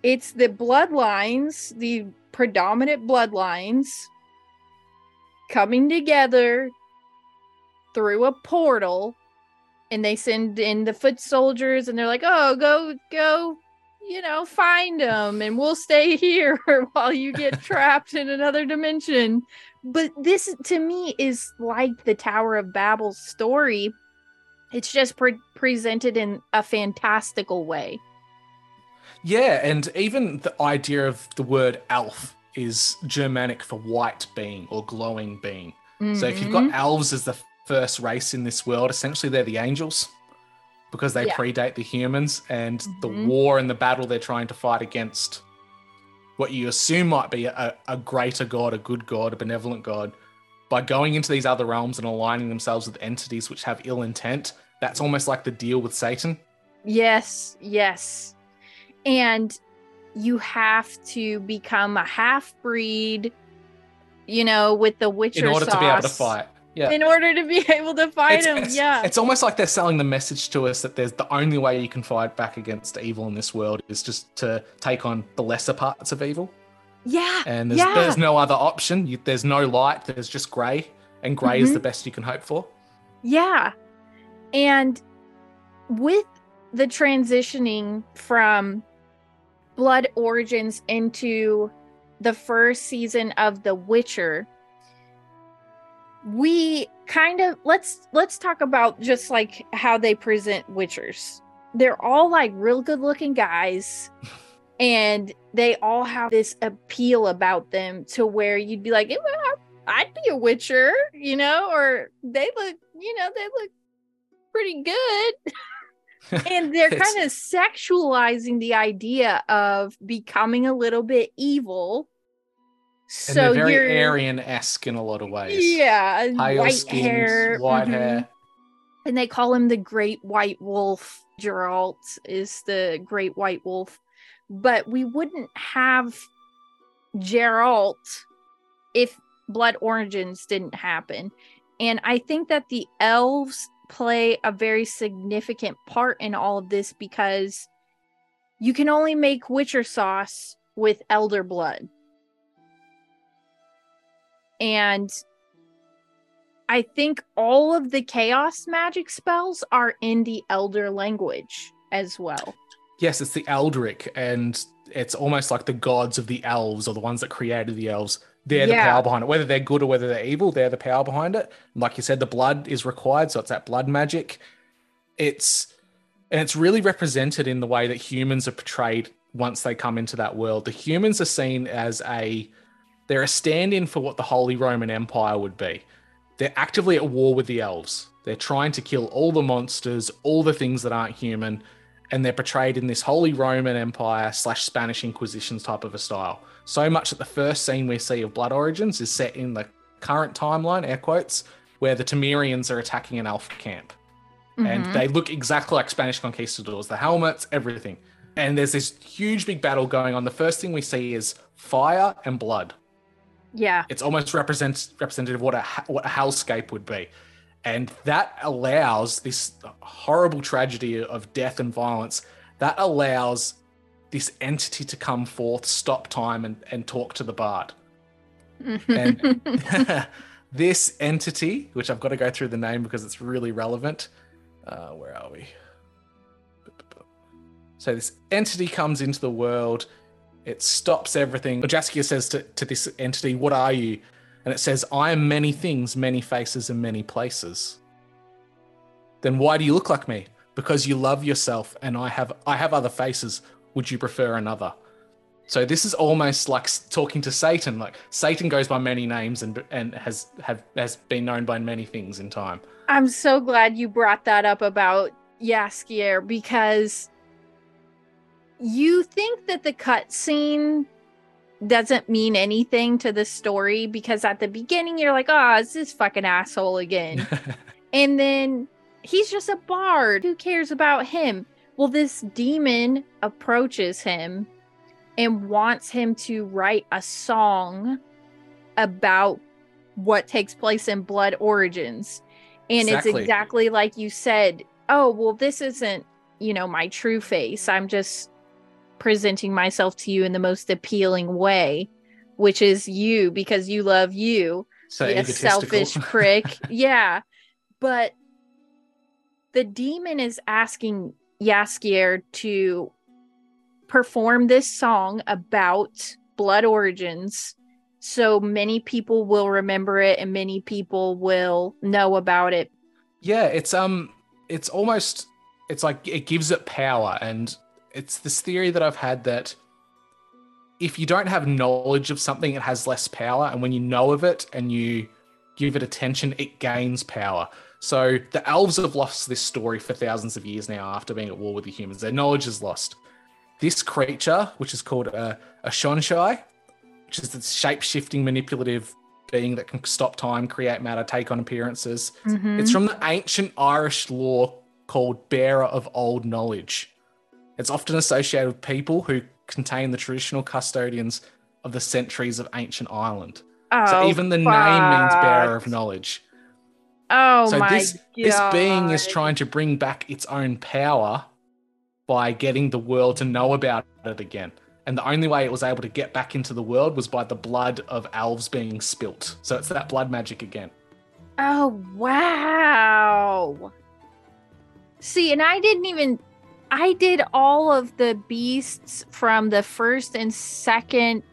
it's the bloodlines, the predominant bloodlines coming together through a portal and they send in the foot soldiers and they're like oh go go you know, find them and we'll stay here while you get trapped in another dimension. But this to me is like the Tower of Babel story. It's just pre- presented in a fantastical way. Yeah, and even the idea of the word elf is Germanic for white being or glowing being. Mm-hmm. So if you've got mm-hmm. elves as the first race in this world, essentially they're the angels because they yeah. predate the humans and mm-hmm. the war and the battle they're trying to fight against what you assume might be a, a greater god, a good god, a benevolent god. By going into these other realms and aligning themselves with entities which have ill intent, that's almost like the deal with Satan. Yes, yes. And you have to become a half breed, you know, with the Witcher in order sauce. to be able to fight yeah. in order to be able to fight it's, him. It's, yeah. It's almost like they're selling the message to us that there's the only way you can fight back against evil in this world is just to take on the lesser parts of evil. Yeah. And there's, yeah. there's no other option. You, there's no light. There's just grey, and gray mm-hmm. is the best you can hope for. Yeah. And with the transitioning from blood origins into the first season of The Witcher, we kind of let's let's talk about just like how they present witchers. They're all like real good looking guys and they all have this appeal about them to where you'd be like, eh, well, I'd be a witcher, you know, or they look, you know, they look pretty good. and they're kind of sexualizing the idea of becoming a little bit evil. And So they're very Aryan esque in a lot of ways. yeah, Pale white skins, hair, white mhm. hair. and they call him the Great White Wolf. Geralt is the Great White Wolf, but we wouldn't have Geralt if Blood Origins didn't happen. And I think that the elves play a very significant part in all of this because you can only make Witcher sauce with elder blood. And I think all of the chaos magic spells are in the elder language as well. Yes, it's the Eldric, and it's almost like the gods of the elves or the ones that created the elves. They're the power behind it. Whether they're good or whether they're evil, they're the power behind it. And like you said, the blood is required, so it's that blood magic. It's and it's really represented in the way that humans are portrayed once they come into that world. The humans are seen as a they're a stand-in for what the Holy Roman Empire would be. They're actively at war with the elves. They're trying to kill all the monsters, all the things that aren't human, and they're portrayed in this Holy Roman Empire slash Spanish Inquisitions type of a style. So much that the first scene we see of Blood Origins is set in the current timeline, air quotes, where the Temerians are attacking an elf camp. And Mhm. they look exactly like Spanish conquistadors, the helmets, everything. And there's this huge big battle going on. The first thing we see is fire and blood. Yeah. It's almost represents representative of what a what a hellscape would be, and that allows this horrible tragedy of death and violence. That allows this entity to come forth, stop time, and and talk to the bard. And this entity, which I've got to go through the name because it's really relevant. Uh, where are we? So this entity comes into the world. It stops everything. Jaskier says to, to this entity, What are you? And it says, I am many things, many faces, and many places. Then why do you look like me? Because you love yourself and I have I have other faces. Would you prefer another? So this is almost like talking to Satan. Like Satan goes by many names and and has have has been known by many things in time. I'm so glad you brought that up about Jaskier because you think that the cutscene doesn't mean anything to the story because at the beginning you're like, oh, it's this fucking asshole again. and then he's just a bard. Who cares about him? Well, this demon approaches him and wants him to write a song about what takes place in Blood Origins. And Exactly. it's exactly like you said, oh, well, this isn't, you know, my true face. I'm just presenting myself to you in the most appealing way, which is you because you love you. So you selfish prick. yeah. But the demon is asking Jaskier to perform this song about blood origins so many people will remember it and many people will know about it. Yeah, it's um it's almost it's like it gives it power and it's this theory that I've had that if you don't have knowledge of something it has less power and when you know of it and you give it attention it gains power. So the elves have lost this story for thousands of years now after being at war with the humans. Their knowledge is lost. This creature, which is called a, a Seanchai, which is this shape-shifting manipulative being that can stop time, create matter, take on appearances. Mhm. It's from the ancient Irish lore called bearer of old knowledge. It's often associated with people who contain the traditional custodians of the centuries of ancient Ireland. so Oh, even the name means bearer of knowledge. Oh so my this god. this being is trying to bring back its own power by getting the world to know about it again. And the only way it was able to get back into the world was by the blood of elves being spilt. So it's that blood magic again. Oh wow. See, and I didn't even I did all of the beasts from the first and second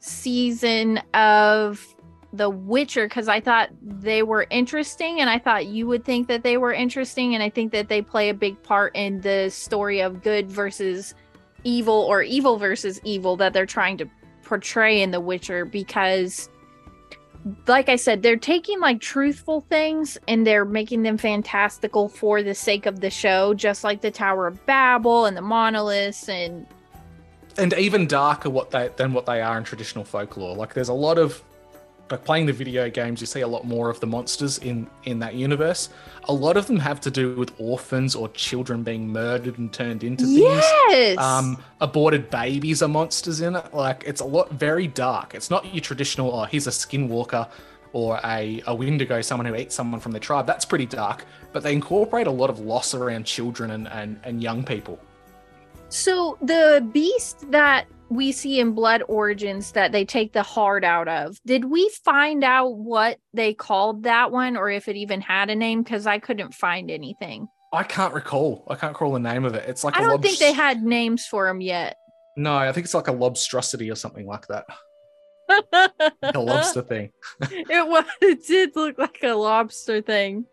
season of The Witcher because I thought they were interesting and I thought you would think that they were interesting. And I think that they play a big part in the story of good versus evil or evil versus evil that they're trying to portray in The Witcher because like I said, they're taking like truthful things and they're making them fantastical for the sake of the show, just like the Tower of Babel and the monoliths and and even darker what they than what they are in traditional folklore. Like there's a lot of playing the video games, you see a lot more of the monsters in in that universe. A lot of them have to do with orphans or children being murdered and turned into things. Yes. Um, aborted babies are monsters in it. Like it's a lot very dark. It's not your traditional. Oh, he's a skinwalker or a, a Wendigo, someone who eats someone from their tribe. That's pretty dark. But they incorporate a lot of loss around children and, and, and young people. So the beast that we see in Blood Origins that they take the heart out of, did we find out what they called that one or if it even had a name? Because I couldn't find anything. I can't recall. I can't recall the name of it. It's like I don't think they had names for them yet. No, I think it's like a lobstrosity or something like that. Like a lobster thing. it was it did look like a lobster thing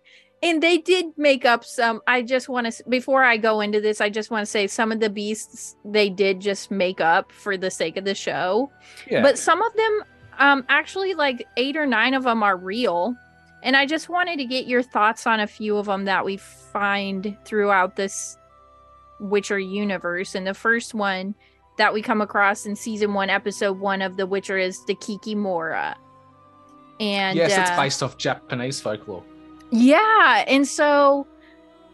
and they did make up some i just want to before i go into this i just want to say some of the beasts they did just make up for the sake of the show Yeah. but some of them um actually like eight or nine of them are real and i just wanted to get your thoughts on a few of them that we find throughout this witcher universe and the first one that we come across in season one episode one of the witcher is the kikimora and yes, it's uh, based off Japanese folklore. Yeah, and so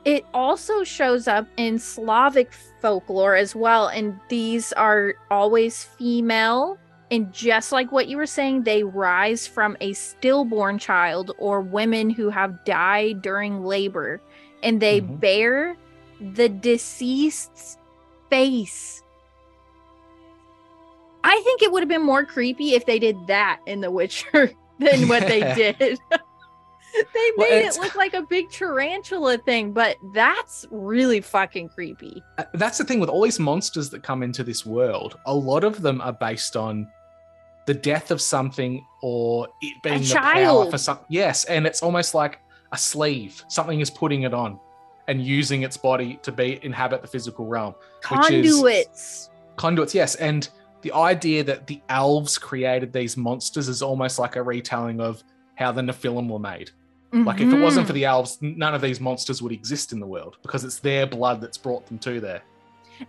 it also shows up in Slavic folklore as well. And these are always female. And just like what you were saying, they rise from a stillborn child or women who have died during labor. And they Mhm. bear the deceased's face. I think it would have been more creepy if they did that in The Witcher than what they did. they made it's- it look like a big tarantula thing, but that's really fucking creepy. Uh, That's the thing with all these monsters that come into this world. A lot of them are based on the death of something or it being the power child. for some. Yes, and it's almost like a sleeve. Something is putting it on and using its body to be inhabit the physical realm. which is- Conduits. conduits yes and the idea that the elves created these monsters is almost like a retelling of how the nephilim were made like if it wasn't for Mhm. the elves none of these monsters would exist in the world because it's their blood that's brought them to there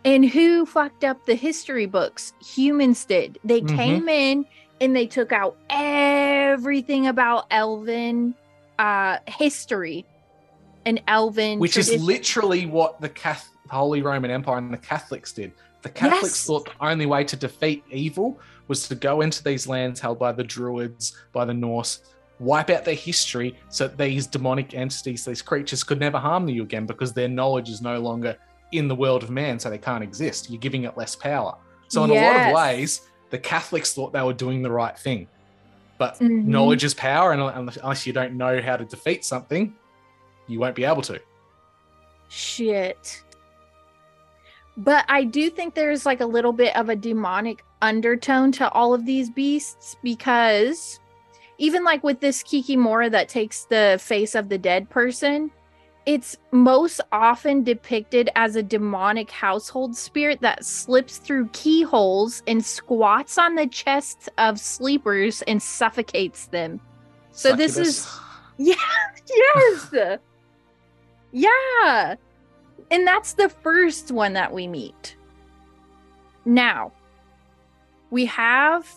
And who fucked up the history books? Humans did. They Mhm. came in and they took out everything about elven uh history and elven which is literally what the Cath- holy roman empire and the catholics did the catholics Yes. thought the only way to defeat evil was to go into these lands held by the druids by the norse wipe out their history so that these demonic entities these creatures could never harm you again because their knowledge is no longer in the world of man so they can't exist. You're giving it less power. So in a lot of ways the catholics thought they were doing the right thing. But Mhm. knowledge is power and unless you don't know how to defeat something you won't be able to. Shit. But I do think there's like a little bit of a demonic undertone to all of these beasts because even like with this Kikimora that takes the face of the dead person, it's most often depicted as a demonic household spirit that slips through keyholes and squats on the chests of sleepers and suffocates them. So this is Succubus. yeah, yes. yeah. And that's the first one that we meet. Now, we have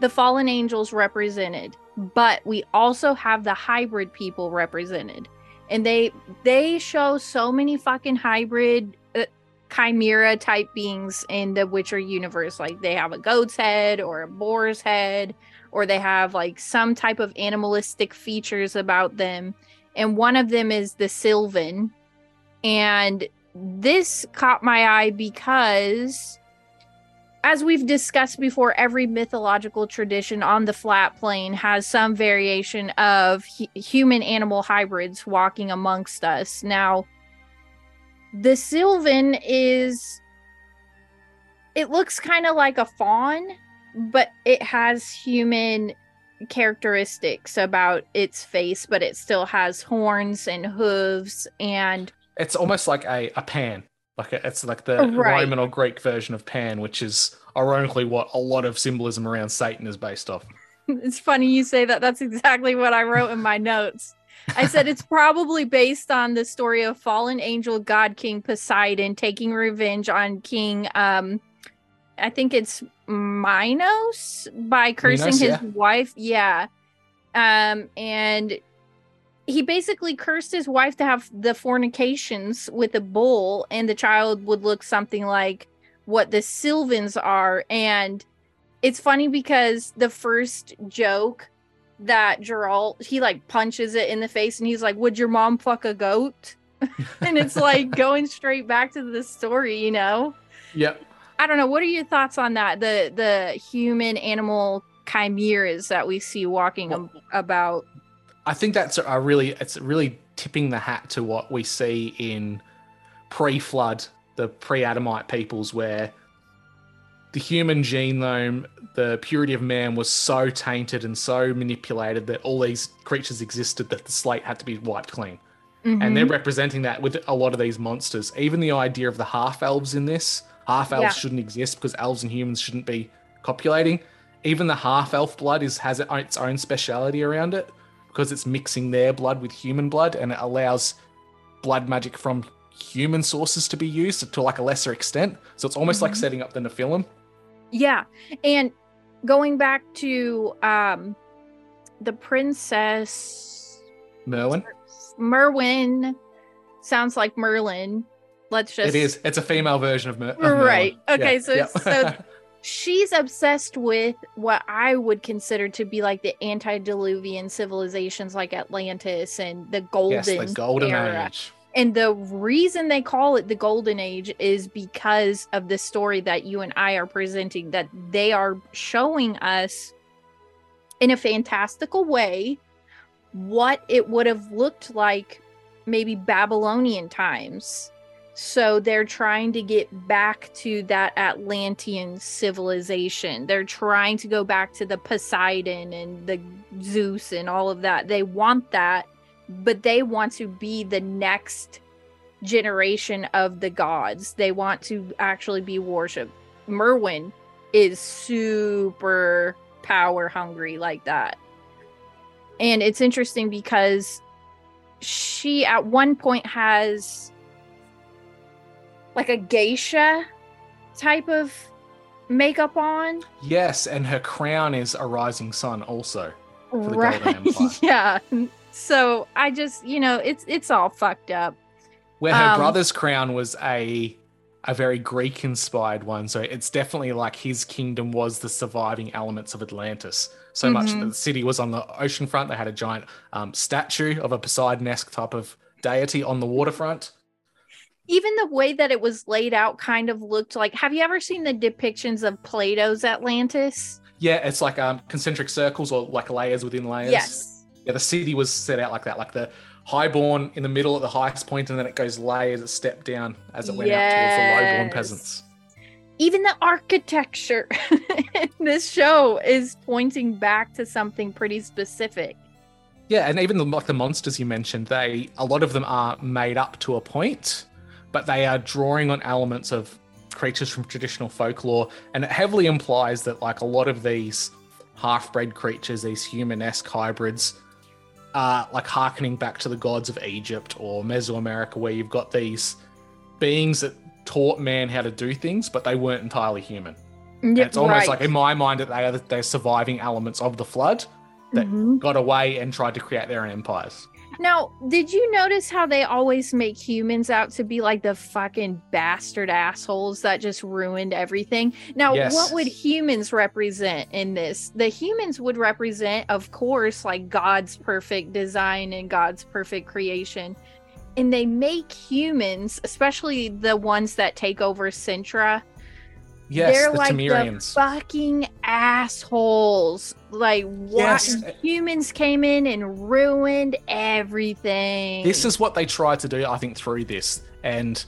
the fallen angels represented, but we also have the hybrid people represented. And they they show so many fucking hybrid uh, chimera type beings in the Witcher universe. Like they have a goat's head or a boar's head, or they have like some type of animalistic features about them. And one of them is the Sylvan. And this caught my eye because, as we've discussed before, every mythological tradition on the flat plane has some variation of hu- human animal hybrids walking amongst us. Now, the Sylvan is. It looks kind of like a fawn, but it has human characteristics about its face, but it still has horns and hooves and It's almost like a, a pan. Like a, it's like the Right. Roman or Greek version of Pan, which is ironically what a lot of symbolism around Satan is based off. it's funny you say that. That's exactly what I wrote in my notes. I said it's probably based on the story of fallen angel god King Poseidon taking revenge on King um I think it's Minos by cursing Minos, his yeah. wife. Yeah. Um and he basically cursed his wife to have the fornications with a bull and the child would look something like what the Sylvans are and it's funny because the first joke that Geralt he like punches it in the face and he's like, Would your mom fuck a goat? and it's like going straight back to the story, you know? Yep. I don't know. What are your thoughts on that? The the human animal chimeras that we see walking am- about. I think that's a really it's really tipping the hat to what we see in pre-flood, the pre-Adamite peoples, where the human genome, the purity of man, was so tainted and so manipulated that all these creatures existed that the slate had to be wiped clean. And they're Mhm. representing that with a lot of these monsters. Even the idea of the half elves in this, half elves Yeah. shouldn't exist because elves and humans shouldn't be copulating. Even the half elf blood is has its own speciality around it because it's mixing their blood with human blood and it allows blood magic from human sources to be used to like a lesser extent. So it's almost like Mhm. setting up the Nephilim. Yeah. And going back to um the princess Merlin. Merwyn sounds like Merlin. Let's just It is. It's a female version of, Mer- of Merlin. right. Okay, Yeah, so yeah. so she's obsessed with what I would consider to be like the antediluvian civilizations like Atlantis and the golden yes, the golden era. age. And the reason they call it the golden age is because of the story that you and I are presenting that they are showing us in a fantastical way what it would have looked like maybe Babylonian times. So they're trying to get back to that Atlantean civilization. They're trying to go back to the Poseidon and the Zeus and all of that. They want that, but they want to be the next generation of the gods. They want to actually be worshipped. Merwyn is super power hungry like that. And it's interesting because she at one point has like a geisha type of makeup on. Yes, and her crown is a rising sun also. For the right. Yeah. So I just, you know, it's it's all fucked up. Where her Um, brother's crown was a a very Greek inspired one. So it's definitely like his kingdom was the surviving elements of Atlantis. So much Mhm. that the city was on the ocean front. They had a giant um, statue of a Poseidon esque type of deity on the waterfront. Even the way that it was laid out kind of looked like have you ever seen the depictions of Plato's Atlantis? Yeah, it's like um, concentric circles or like layers within layers. Yes. Yeah, the city was set out like that, like the highborn in the middle at the highest point, and then it goes layers, it step down as it went out towards the lowborn Yes. peasants. Even the architecture in this show is pointing back to something pretty specific. Yeah, and even the, like the monsters you mentioned, they a lot of them are made up to a point, but they are drawing on elements of creatures from traditional folklore, and it heavily implies that like a lot of these half-bred creatures, these human-esque hybrids, are like harkening back to the gods of Egypt or Mesoamerica, where you've got these beings that taught man how to do things, but they weren't entirely human. And Yeah, it's almost right. like in my mind that they are the, they're surviving elements of the flood that Mhm. got away and tried to create their own empires. Now, did you notice how they always make humans out to be like the fucking bastard assholes that just ruined everything? Now, Yes. what would humans represent in this? The humans would represent, of course, like God's perfect design and God's perfect creation. And they make humans, especially the ones that take over Cintra, Yes, they're the like Temerians. the fucking assholes. Like what Yes. humans came in and ruined everything. This is what they tried to do, I think, through this. And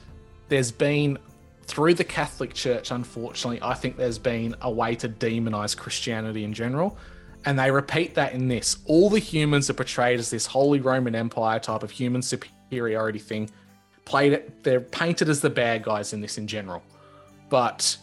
there's been through the Catholic Church, unfortunately, I think there's been a way to demonize Christianity in general. And they repeat that in this. All the humans are portrayed as this Holy Roman Empire type of human superiority thing. Played it, they're painted as the bad guys in this in general. But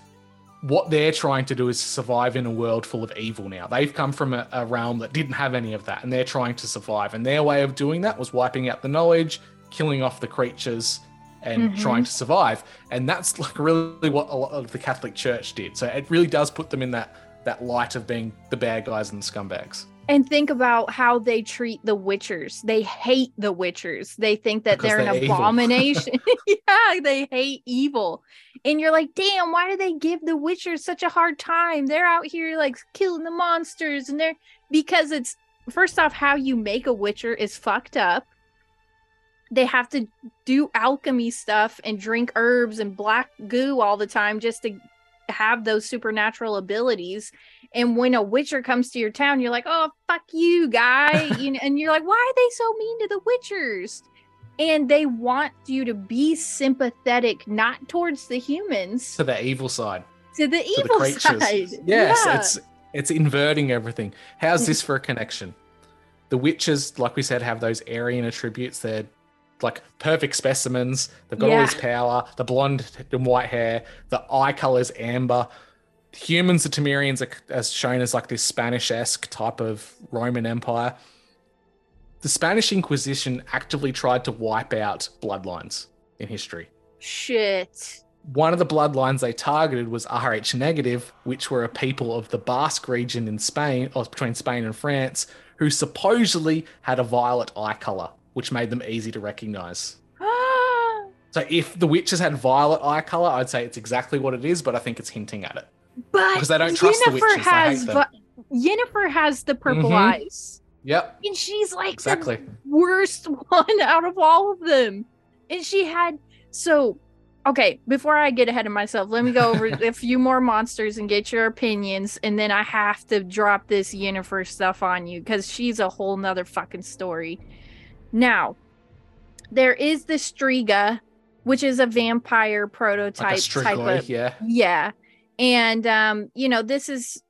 what they're trying to do is survive in a world full of evil now. They've come from a, a realm that didn't have any of that, and they're trying to survive. And their way of doing that was wiping out the knowledge, killing off the creatures, and Mhm. trying to survive. And that's like really what a lot of the Catholic Church did. So it really does put them in that that light of being the bad guys and the scumbags. And think about how they treat the Witchers. They hate the Witchers. They think that Because they're, they're an abomination. yeah, they hate evil. And you're like, damn, why do they give the Witchers such a hard time? They're out here like killing the monsters and they're because it's first off, how you make a Witcher is fucked up. They have to do alchemy stuff and drink herbs and black goo all the time just to have those supernatural abilities. And when a witcher comes to your town, you're like, "Oh, fuck you, guy!" you know, and you're like, "Why are they so mean to the witchers?" And they want you to be sympathetic, not towards the humans, To the evil side. to the to evil side. Yes, Yeah. it's it's inverting everything. How's this for a connection? The witches, like we said, have those Aryan attributes. They're like perfect specimens. They've got all this power. The blonde and white hair. The eye color's amber. Humans, the Temerians, are as shown as like this Spanish-esque type of Roman Empire. The Spanish Inquisition actively tried to wipe out bloodlines in history shit. one of the bloodlines they targeted was Rh negative, which were a people of the Basque region in Spain, or between Spain and France, who supposedly had a violet eye color, which made them easy to recognize. So if the witches had violet eye color, I'd say it's exactly what it is, but I think it's hinting at it. But Because they don't trust the Yennefer witches, they has hate them. vi- Yennefer has the purple Mhm. eyes, Yep, and she's like exactly. the worst one out of all of them. And she had so okay, before I get ahead of myself, let me go over a few more monsters and get your opinions, and then I have to drop this Yennefer stuff on you because she's a whole nother fucking story. Now, there is the Striga, which is a vampire prototype Like a type Strigoi, of yeah. yeah. And um, you know, this is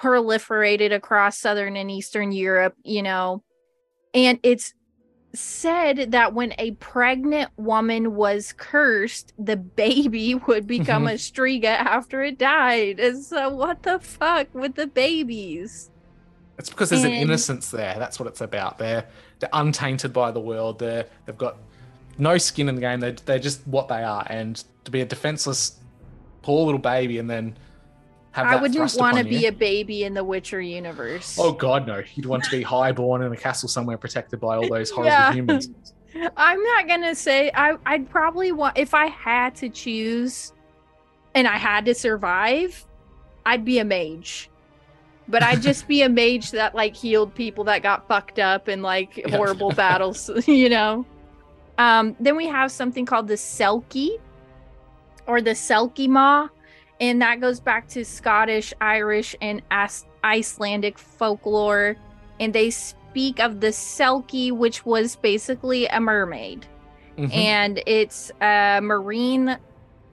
proliferated across southern and eastern Europe, you know. And it's said that when a pregnant woman was cursed, the baby would become a mm-hmm. striga after it died. And so what the fuck with the babies? It's because there's an innocence there. That's what it's about. They're they're untainted by the world. They're they've got no skin in the game. They they're just what they are. And to be a defenseless, poor little baby, and then I wouldn't want to be you. a baby in the Witcher universe. Oh God, no! You'd want to be highborn in a castle somewhere, protected by all those horrible Yeah. humans. I'm not gonna say I I'd probably want if I had to choose and I had to survive, I'd be a mage. But I'd just be a mage that like healed people that got fucked up in like Yep. horrible battles, you know. Um, then we have something called the Selkie or the Selkiemore, and that goes back to Scottish, Irish, and As- Icelandic folklore. And they speak of the Selkie, which was basically a mermaid. Mhm. And it's a marine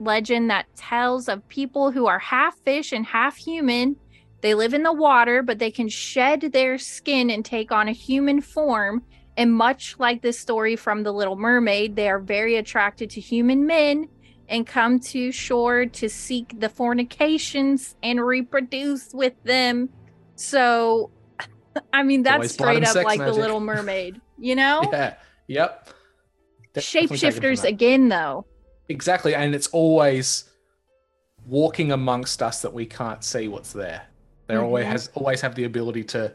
legend that tells of people who are half fish and half human. They live in the water, but they can shed their skin and take on a human form. And much like this story from The Little Mermaid, they are very attracted to human men and come to shore to seek the fornications and reproduce with them. So, I mean, that's Always straight up like The. Little Mermaid, you know? Yeah. Yep. Definitely Shapeshifters again, though. Exactly, and it's always walking amongst us that we can't see what's there. They always Mhm. has always have the ability to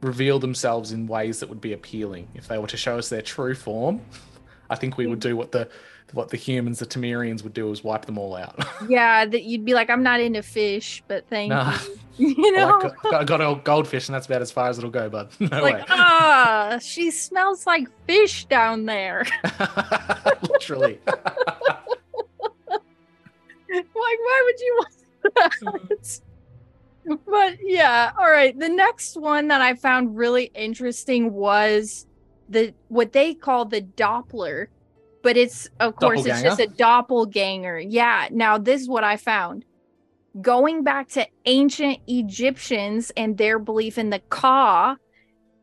reveal themselves in ways that would be appealing. If they were to show us their true form, I think we would do what the what the humans, the Temerians, would do is wipe them all out. Yeah, that you'd be like, I'm not into fish, but thank Nah. you. You know, I got, got a goldfish, and that's about as far as it'll go, bud. No like way. ah, she smells like fish down there. Literally. like, why would you want that? but yeah, all right. The next one that I found really interesting was the what they call the Doppler, but it's of course it's just a Doppelganger? Yeah. Now this is what I found. Going back to ancient Egyptians and their belief in the Ka,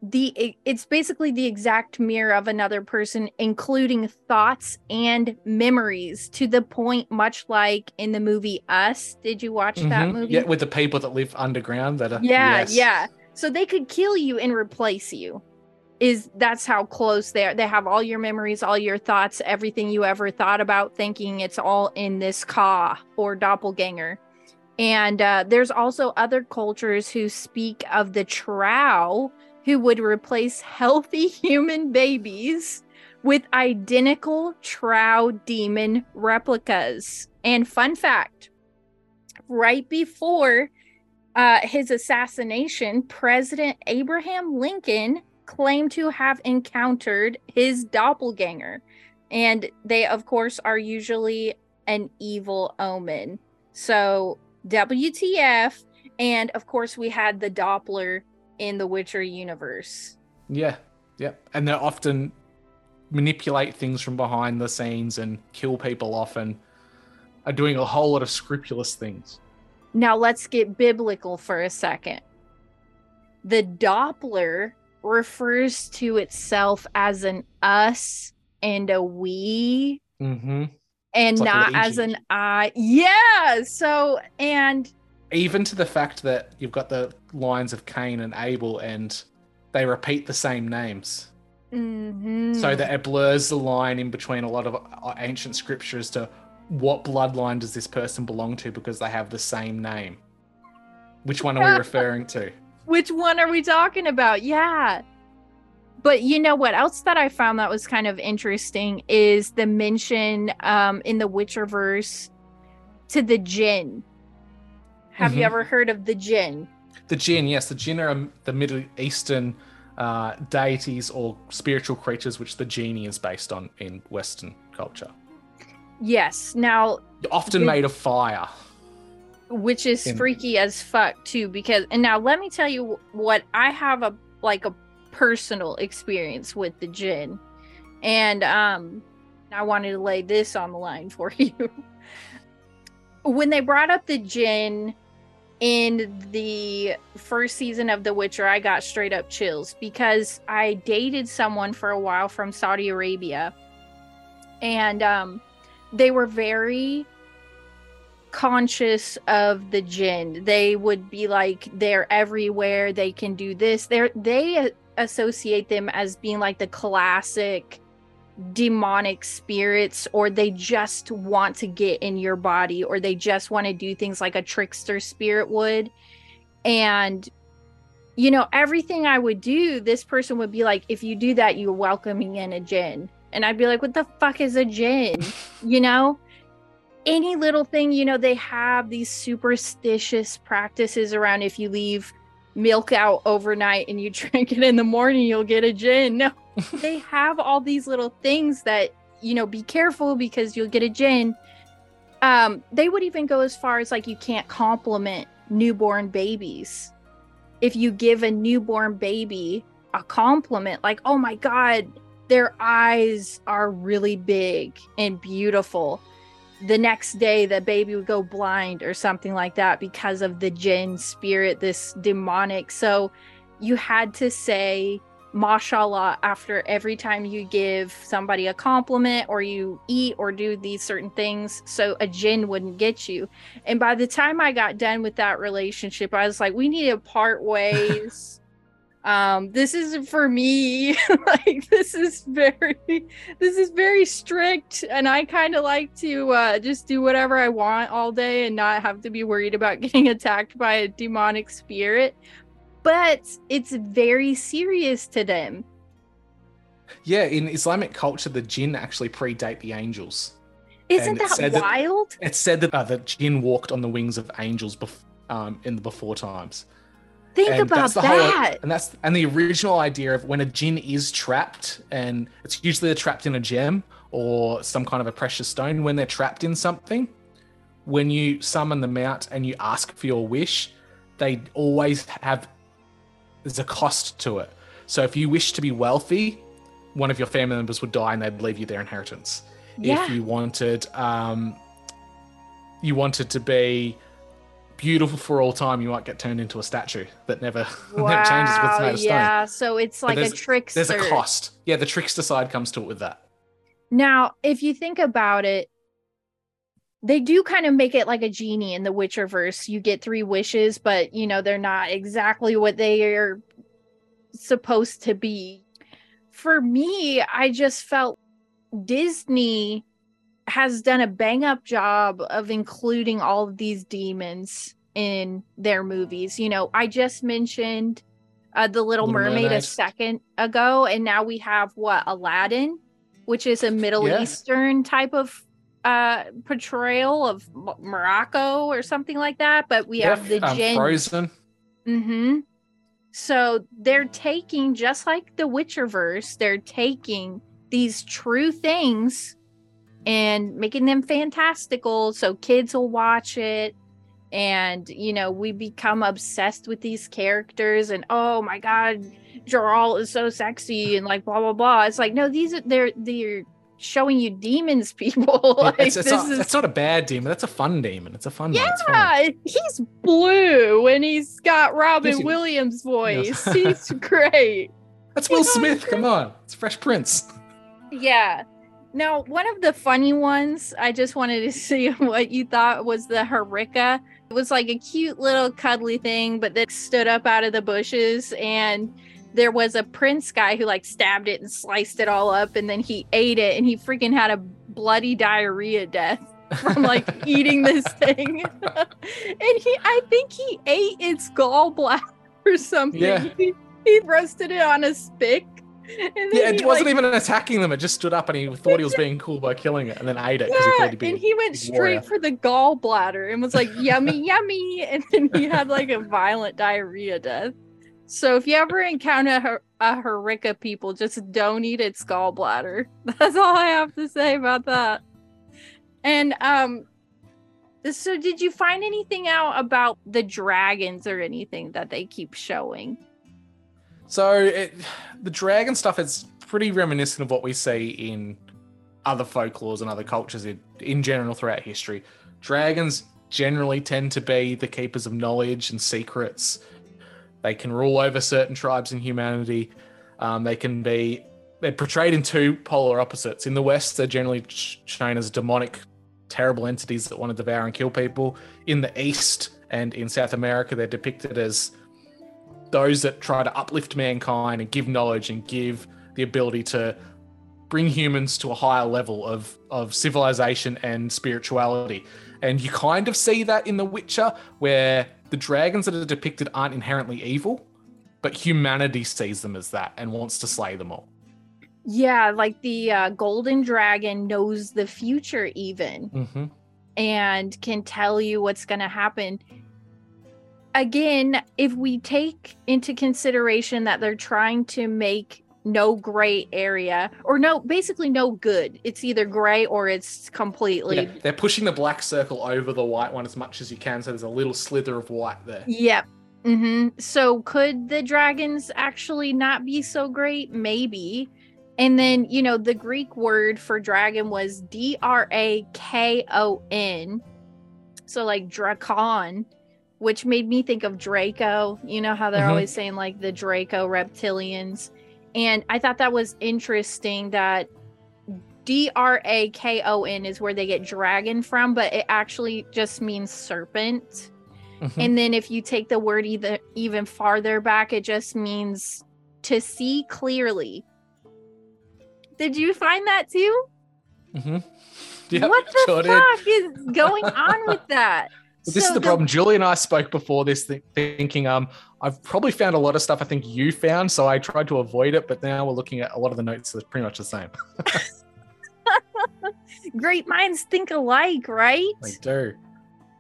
the it- it's basically the exact mirror of another person, including thoughts and memories, to the point much like in the movie Us. Did you watch that Mhm. movie? Yeah, with the people that live underground that are Yeah, yes. yeah. So they could kill you and replace you. Is that's how close they are. They have all your memories, all your thoughts, everything you ever thought about, thinking it's all in this ka or doppelganger. And uh, there's also other cultures who speak of the trow who would replace healthy human babies with identical trow demon replicas. And fun fact right before uh, his assassination, President Abraham Lincoln claimed to have encountered his doppelganger. And they, of course, are usually an evil omen. So, WTF. And of course, we had the Doppler in the Witcher universe. Yeah, yeah. And they often manipulate things from behind the scenes and kill people off and are doing a whole lot of scrupulous things. Now let's get biblical for a second. The Doppler refers to itself as an us and a we Mm-hmm. and like not as an I. Yeah. So, and Even to the fact that you've got the lines of Cain and Abel and they repeat the same names. mhm. So that it blurs the line in between a lot of uh, ancient scripture as to what bloodline does this person belong to because they have the same name. Which one are we referring to? Which one are we talking about? Yeah. But you know what else that I found that was kind of interesting is the mention um, in the Witcherverse to the jinn. Have you Mhm. ever heard of the jinn? The jinn, yes, the jinn are um, the Middle Eastern uh, deities or spiritual creatures, which the genie is based on in Western culture. Yes. Now, Often The- made of fire. Which is In- freaky as fuck too because and now let me tell you what i have a like a personal experience with the jinn. And um i wanted to lay this on the line for you. When they brought up the jinn in the first season of the witcher i got straight up chills because i dated someone for a while from saudi arabia. And um they were very conscious of the jinn. They would be like they're everywhere. They can do this. They're they associate them as being like the classic demonic spirits or they just want to get in your body or they just want to do things like a trickster spirit would. And you know, everything I would do, this person would be like, if you do that, you're welcoming in a jinn. And I'd be like, what the fuck is a jinn? you know? Any little thing, you know, they have these superstitious practices around if you leave milk out overnight and you drink it in the morning, you'll get a jinn. No, they have all these little things that, you know, be careful because you'll get a jinn. Um, they would even go as far as like you can't compliment newborn babies. If you give a newborn baby a compliment, like, oh my God, their eyes are really big and beautiful the next day the baby would go blind or something like that because of the jinn spirit this demonic. So you had to say mashallah after every time you give somebody a compliment or you eat or do these certain things so a jinn wouldn't get you. And by the time i got done with that relationship i was like we need to part ways um this isn't for me like this is very this is very strict and i kind of like to uh just do whatever i want all day and not have to be worried about getting attacked by a demonic spirit but it's very serious to them Yeah, in Islamic culture, the jinn actually predate the angels. isn't And it that said that- wild It's said that uh, the jinn walked on the wings of angels bef- um, in the before times. Think And about that's the that Whole, and that's and the original idea of when a jinn is trapped, and it's usually they're trapped in a gem or some kind of a precious stone. When they're trapped in something, when you summon them out and you ask for your wish, they always have there's a cost to it. So if you wish to be wealthy, one of your family members would die and they'd leave you their inheritance. Yeah. If you wanted, um, you wanted to be beautiful for all time, you might get turned into a statue that never, never changes Wow, made of stone. yeah. So it's like a trickster. There's a cost. Yeah, the trickster side comes to it with that. Now, if you think about it, they do kind of make it like a genie in the Witcherverse. You get three wishes, but you know, they're not exactly what they are supposed to be. For me, I just felt Disney has done a bang up job of including all of these demons in their movies. You know, I just mentioned uh, The Little, Little Mermaid, a second ago, and now we have what Aladdin, which is a Middle Yeah. Eastern type of uh portrayal of Morocco or something like that. But we have the Jinn. Frozen. Mm-hmm. So they're taking just like the Witcherverse, they're taking these true things and making them fantastical so kids will watch it and you know we become obsessed with these characters and oh my god Geralt is so sexy and like blah blah blah it's like no these are they're they're showing you demons people like it's, it's this not, is it's not a bad demon. That's a fun demon. It's a fun. It's fun. yeah, he's blue and he's got Robin Yes, Williams' voice. He's great. That's Will Smith. Come on. It's Fresh Prince. Yeah. Now, one of the funny ones, I just wanted to see what you thought was the Hirikka. It was like a cute little cuddly thing, but that stood up out of the bushes. And there was a prince guy who like stabbed it and sliced it all up. And then he ate it and he freaking had a bloody diarrhea death from like eating this thing. and he, I think he ate its gallbladder or something. Yeah. He, he roasted it on a stick. Yeah, he, it wasn't like, even attacking them. It just stood up and he thought he was being cool by killing it and then ate it because he Yeah, be. and he went straight warrior. for the gallbladder and was like, yummy, yummy. And then he had like a violent diarrhea death. So if you ever encounter a Hirikka people, just don't eat its gallbladder. That's all I have to say about that. And um so did you find anything out about the dragons or anything that they keep showing? So it, the dragon stuff is pretty reminiscent of what we see in other folklores and other cultures in, in general throughout history. Dragons generally tend to be the keepers of knowledge and secrets. They can rule over certain tribes in humanity. Um, they can be they're portrayed in two polar opposites. In the West, they're generally shown as demonic, terrible entities that want to devour and kill people. In the East and in South America, they're depicted as those that try to uplift mankind and give knowledge and give the ability to bring humans to a higher level of of civilization and spirituality. And you kind of see that in The Witcher, where the dragons that are depicted aren't inherently evil, but humanity sees them as that and wants to slay them all. Yeah, like the uh, golden dragon knows the future even. Mm-hmm. and can tell you what's going to happen. Again, if we take into consideration that they're trying to make no gray area or no, basically no good, it's either gray or it's completely. Yeah, they're pushing the black circle over the white one as much as you can, so there's a little slither of white there. Yep. hmm So could the dragons actually not be so great? Maybe. And then, you know, the Greek word for dragon was D R A K O N. So like Dracon, which made me think of Draco. You know how they're Mhm. always saying like the Draco reptilians. And I thought that was interesting that D R A K O N is where they get dragon from, but it actually just means serpent. Mm-hmm. And then if you take the word either even farther back, it just means to see clearly. Did you find that too? Mm-hmm. Yep, what the sure did. fuck is going on with that? But this So is the problem. Julie and I spoke before this, th- thinking, um, I've probably found a lot of stuff I think you found, so I tried to avoid it. But now we're looking at a lot of the notes that's pretty much the same. Great minds think alike, right? They do.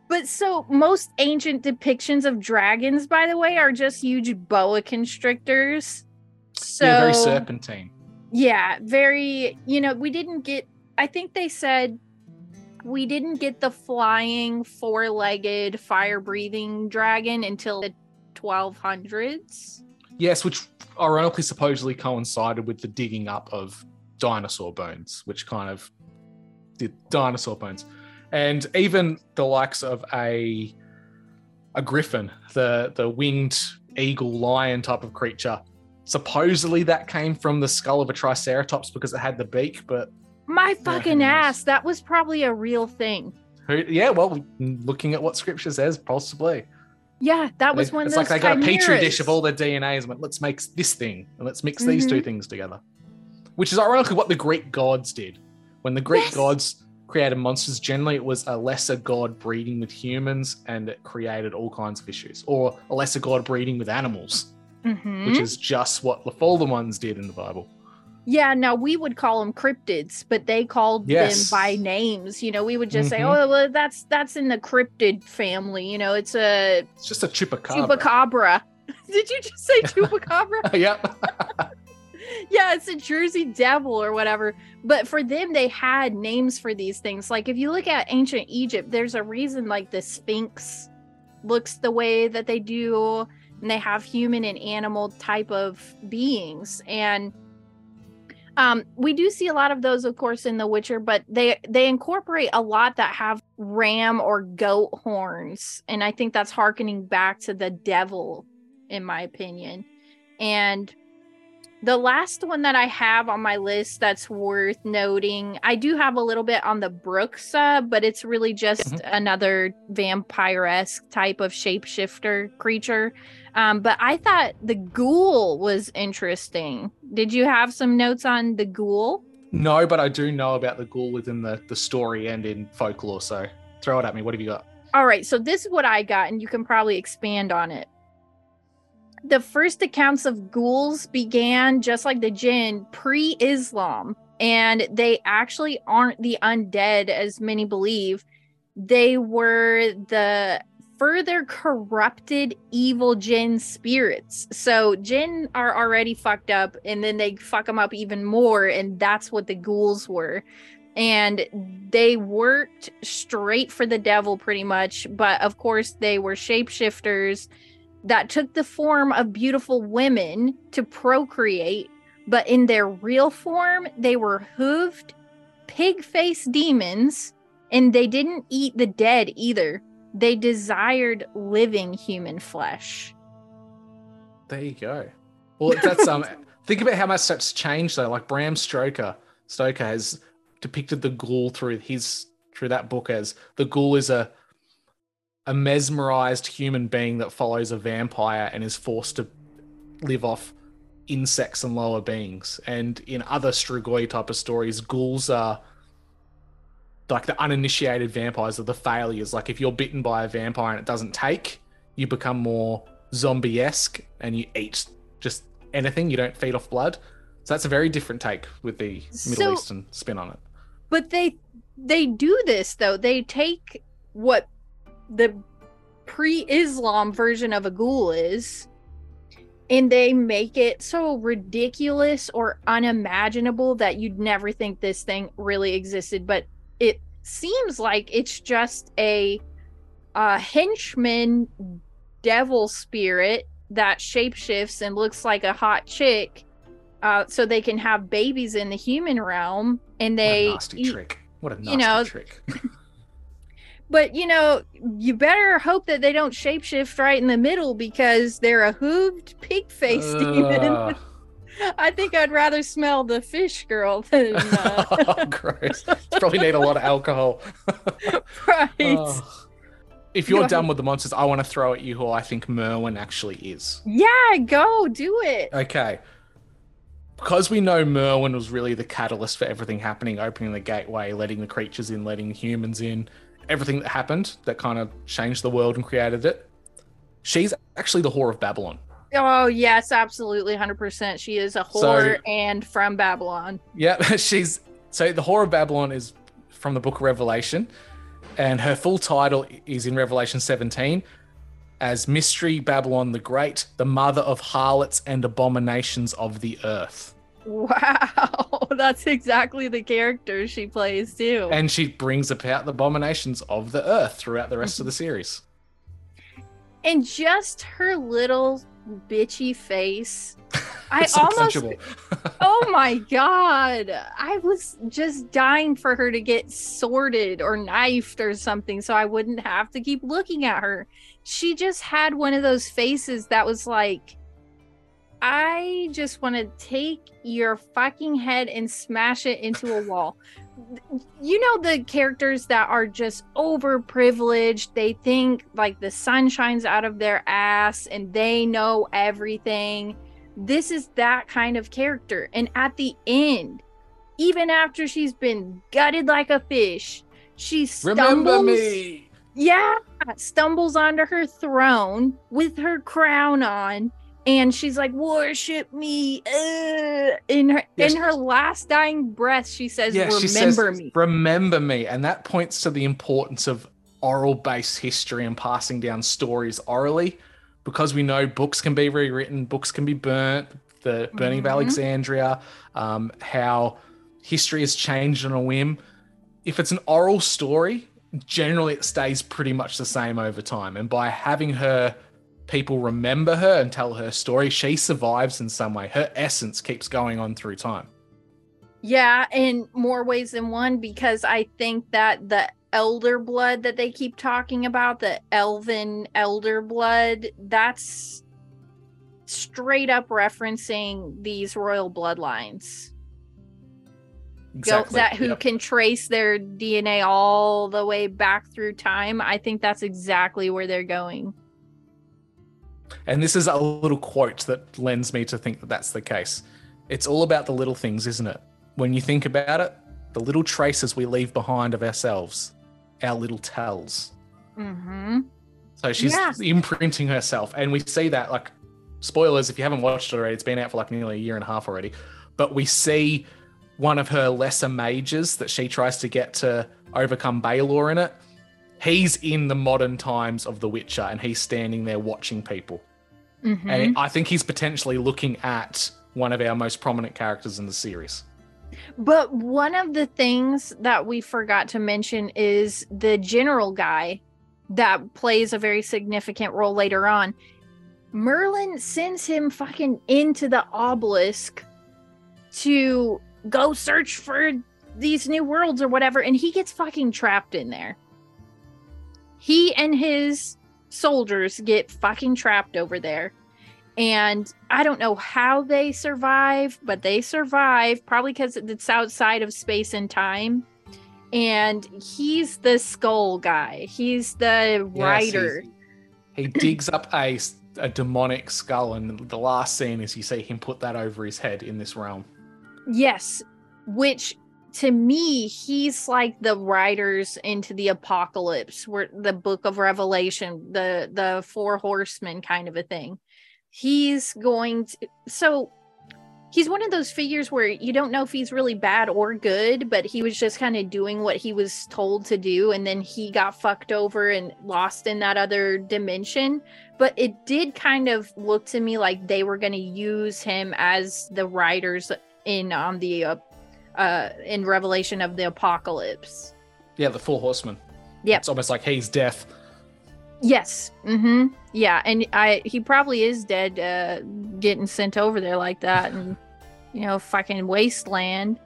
But so most ancient depictions of dragons, by the way, are just huge boa constrictors. So yeah, very serpentine. Yeah, very, you know, we didn't get I think they said we didn't get the flying four-legged fire-breathing dragon until the 1200s. Yes, which ironically supposedly coincided with the digging up of dinosaur bones, which kind of the dinosaur bones, and even the likes of a a griffin, the the winged eagle lion type of creature. Supposedly that came from the skull of a triceratops because it had the beak, but My fucking knows? ass. That was probably a real thing. yeah, well, looking at what scripture says, possibly. Yeah, that was one of it's like they got a petri dish of all their DNAs and went, let's make this thing and let's mix these two Mhm. things together. Which is ironically what the Greek gods did. When the Greek Yes. gods created monsters, generally it was a lesser god breeding with humans and it created all kinds of issues. Or a lesser god breeding with animals, Mhm. which is just what the fallen ones did in the Bible. Yeah, now we would call them cryptids, but they called Yes. them by names. You know, we would just say, Mhm. "Oh, well, that's that's in the cryptid family." You know, it's a It's just a chupacabra. chupacabra. Did you just say chupacabra? yep. yeah, it's a Jersey devil or whatever. But for them, they had names for these things. Like if you look at ancient Egypt, there's a reason like the Sphinx looks the way that they do, and they have human and animal type of beings. And um, we do see a lot of those, of course, in The Witcher, but they they incorporate a lot that have ram or goat horns, and I think that's harkening back to the devil, in my opinion. And the last one that I have on my list that's worth noting, I do have a little bit on the Bruxa, uh, but it's really just another vampire esque type of shapeshifter creature. Um, but I thought the ghoul was interesting. Did you have some notes on the ghoul? No, but I do know about the ghoul within the, the story and in folklore. So throw it at me. What have you got? All right, so this is what I got, and you can probably expand on it. The first accounts of ghouls began just like the jinn pre Islam, and they actually aren't the undead as many believe. They were the further corrupted evil jinn spirits. So, jinn are already fucked up, and then they fuck them up even more, and that's what the ghouls were and they worked straight for the devil pretty much but of course they were shapeshifters that took the form of beautiful women to procreate but in their real form they were hooved pig-faced demons and they didn't eat the dead either they desired living human flesh There you go. Well, that's um. think about how much that's changed though. Like Bram Stoker, Stoker has depicted the ghoul through his through that book as the ghoul is a a mesmerized human being that follows a vampire and is forced to live off insects and lower beings. And in other Strigoi type of stories, ghouls are like the uninitiated vampires are the failures. Like if you're bitten by a vampire and it doesn't take, you become more zombie esque and you eat just anything. You don't feed off blood. So that's a very different take with the Middle So- Eastern spin on it. but they they do this though they take what the pre-islam version of a ghoul is and they make it so ridiculous or unimaginable that you'd never think this thing really existed but it seems like it's just a, henchman devil spirit that shapeshifts and looks like a hot chick uh, so they can have babies in the human realm and they what a nasty eat- trick. What a nasty you know, trick. but you know you better hope that they don't shapeshift right in the middle because they're a hooved pig faced demon i think i'd rather smell the fish girl than uh, oh, gross. Probably need a lot of alcohol. right Oh. If you're done with the monsters, I want to throw at you who I think Merwyn actually is. yeah go do it Okay. Because we know Merwyn was really the catalyst for everything happening, opening the gateway, letting the creatures in, letting humans in, everything that happened that kind of changed the world and created it. She's actually the whore of Babylon. oh yes absolutely 100% she is a So- whore and from babylon Yeah, she's so the whore of Babylon is from the book of Revelation, and her full title is in Revelation 17 as Mystery Babylon the Great, the mother of harlots and abominations of the earth. Wow. That's exactly the character she plays too. And she brings about the abominations of the earth throughout the rest of the mm-hmm. series. and just her little bitchy face. I So almost Oh my god. I was just dying for her to get sorted or knifed or something so i wouldn't have to keep looking at her. She just had one of those faces that was like i just want to take your fucking head and smash it into a wall you know the characters that are just over privileged they think like the sun shines out of their ass and they know everything this is that kind of character. And at the end, even after she's been gutted like a fish, she stumbles. Remember me. Yeah, stumbles onto her throne with her crown on, and she's like, "Worship me." Uh, in her Yes. in her last dying breath, she says, "Remember she says, me." Remember me. And that points to the importance of oral based history and passing down stories orally because we know books can be rewritten, books can be burnt, the burning of Mhm. Alexandria, um, how history has changed on a whim. If it's an oral story, generally it stays pretty much the same over time. And by having her people remember her and tell her story, she survives in some way. Her essence keeps going on through time. Yeah, in more ways than one, because I think that the elder blood that they keep talking about, the elven elder blood, that's straight up referencing these royal bloodlines. Exactly. that who Yep. can trace their DNA all the way back through time. I think that's exactly where they're going. And this is a little quote that lends me to think that that's the case. It's all about the little things, isn't it? When you think about it, the little traces we leave behind of ourselves, our little tells. Mm-hmm. So she's Yeah. imprinting herself. And we see that, like, spoilers, if you haven't watched it already, it's been out for like nearly a year and a half already. But we see one of her lesser mages that she tries to get to overcome Balor in it. He's in the modern times of The Witcher and he's standing there watching people. Mhm. And I think he's potentially looking at one of our most prominent characters in the series. But one of the things that we forgot to mention is the general guy that plays a very significant role later on. Merlin sends him fucking into the obelisk to go search for these new worlds or whatever, and he gets fucking trapped in there. He and his soldiers get fucking trapped over there. And I don't know how they survive, but they survive probably because it's outside of space and time. And he's the skull guy. He's the Yes, writer. He digs up a, a demonic skull, and the last scene is you see him put that over his head in this realm. Yes, which to me, he's like the riders into the apocalypse, where the book of Revelation, the the four horsemen kind of a thing. He's going to so he's one of those figures where you don't know if he's really bad or good, but he was just kind of doing what he was told to do, and then he got fucked over and lost in that other dimension. But it did kind of look to me like they were going to use him as the riders in on the uh, uh in Revelation of the Apocalypse. Yeah, the four horsemen. Yeah, It's almost like he's death. Yes. Mm-hmm. Yeah, and I he probably is dead, uh, getting sent over there like that, and you know, fucking wasteland.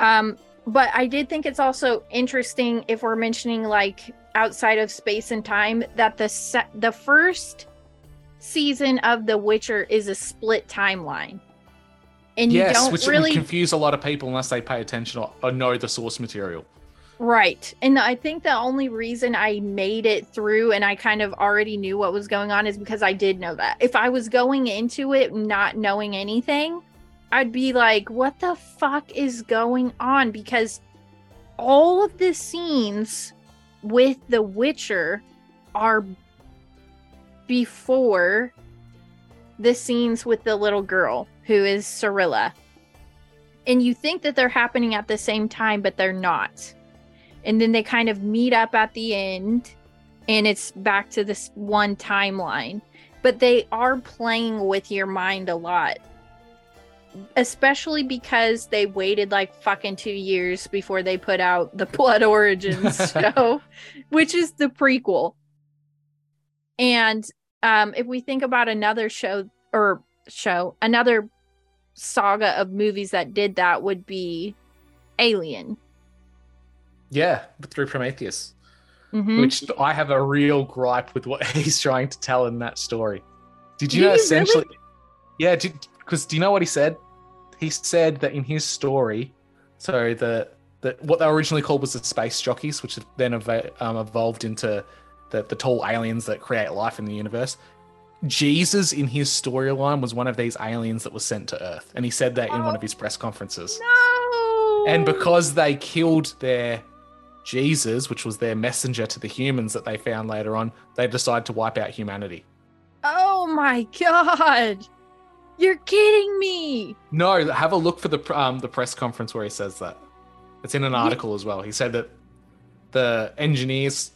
Um, but I did think it's also interesting if we're mentioning like outside of space and time that the se- the first season of The Witcher is a split timeline, and you yes, don't which really would confuse a lot of people unless they pay attention or, or know the source material. Right. And I think the only reason I made it through and I kind of already knew what was going on is because I did know that. If I was going into it not knowing anything, I'd be like, what the fuck is going on? Because all of the scenes with The Witcher are before the scenes with the little girl who is Cirilla. And you think that they're happening at the same time, but they're not. And then they kind of meet up at the end and it's back to this one timeline. But they are playing with your mind a lot. Especially because they waited like fucking two years before they put out the blood origins show which is the prequel. And um, if we think about another show or show, another saga of movies that did that would be Alien. Yeah, through Prometheus, Mhm. which I have a real gripe with what he's trying to tell in that story. Did you Do know essentially? Yeah, because do you know what he said? He said that in his story, so the the what they originally called was the space jockeys, which have then eva- um, evolved into the the tall aliens that create life in the universe. Jesus in his storyline was one of these aliens that was sent to Earth, and he said that in one of his press conferences. No. And because they killed their Jesus, which was their messenger to the humans that they found later on, they decided to wipe out humanity. Oh my god. You're kidding me. No, have a look for the um, the press conference where he says that. It's in an article as well. He said that the engineers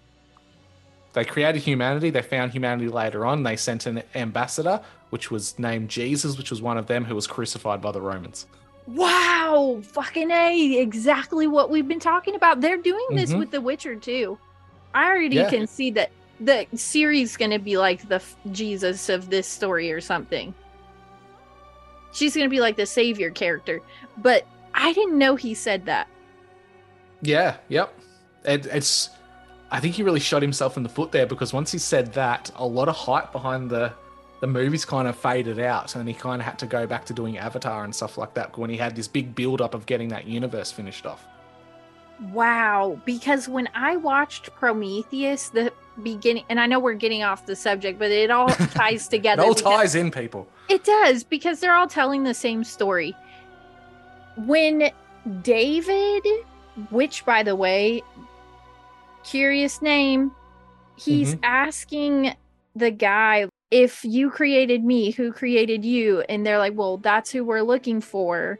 they created humanity. They found humanity later on. They sent an ambassador, which was named Jesus, which was one of them who was crucified by the Romans. Wow, fucking A, exactly what we've been talking about. They're doing this Mhm. with The Witcher too. I already Yeah. can see that the series going to be like the f- Jesus of this story or something. She's going to be like the savior character, but I didn't know he said that. Yeah, yep. It, it's. I think he really shot himself in the foot there because once he said that, a lot of hype behind the the movies kind of faded out, and he kind of had to go back to doing Avatar and stuff like that when he had this big build up of getting that universe finished off. Wow, because when I watched Prometheus, the beginning, and I know we're getting off the subject, but it all ties It together. all ties in, people. It does because they're all telling the same story. When David, which by the way, curious name, he's Mhm. asking the guy, if you created me, who created you? And they're like, well, that's who we're looking for.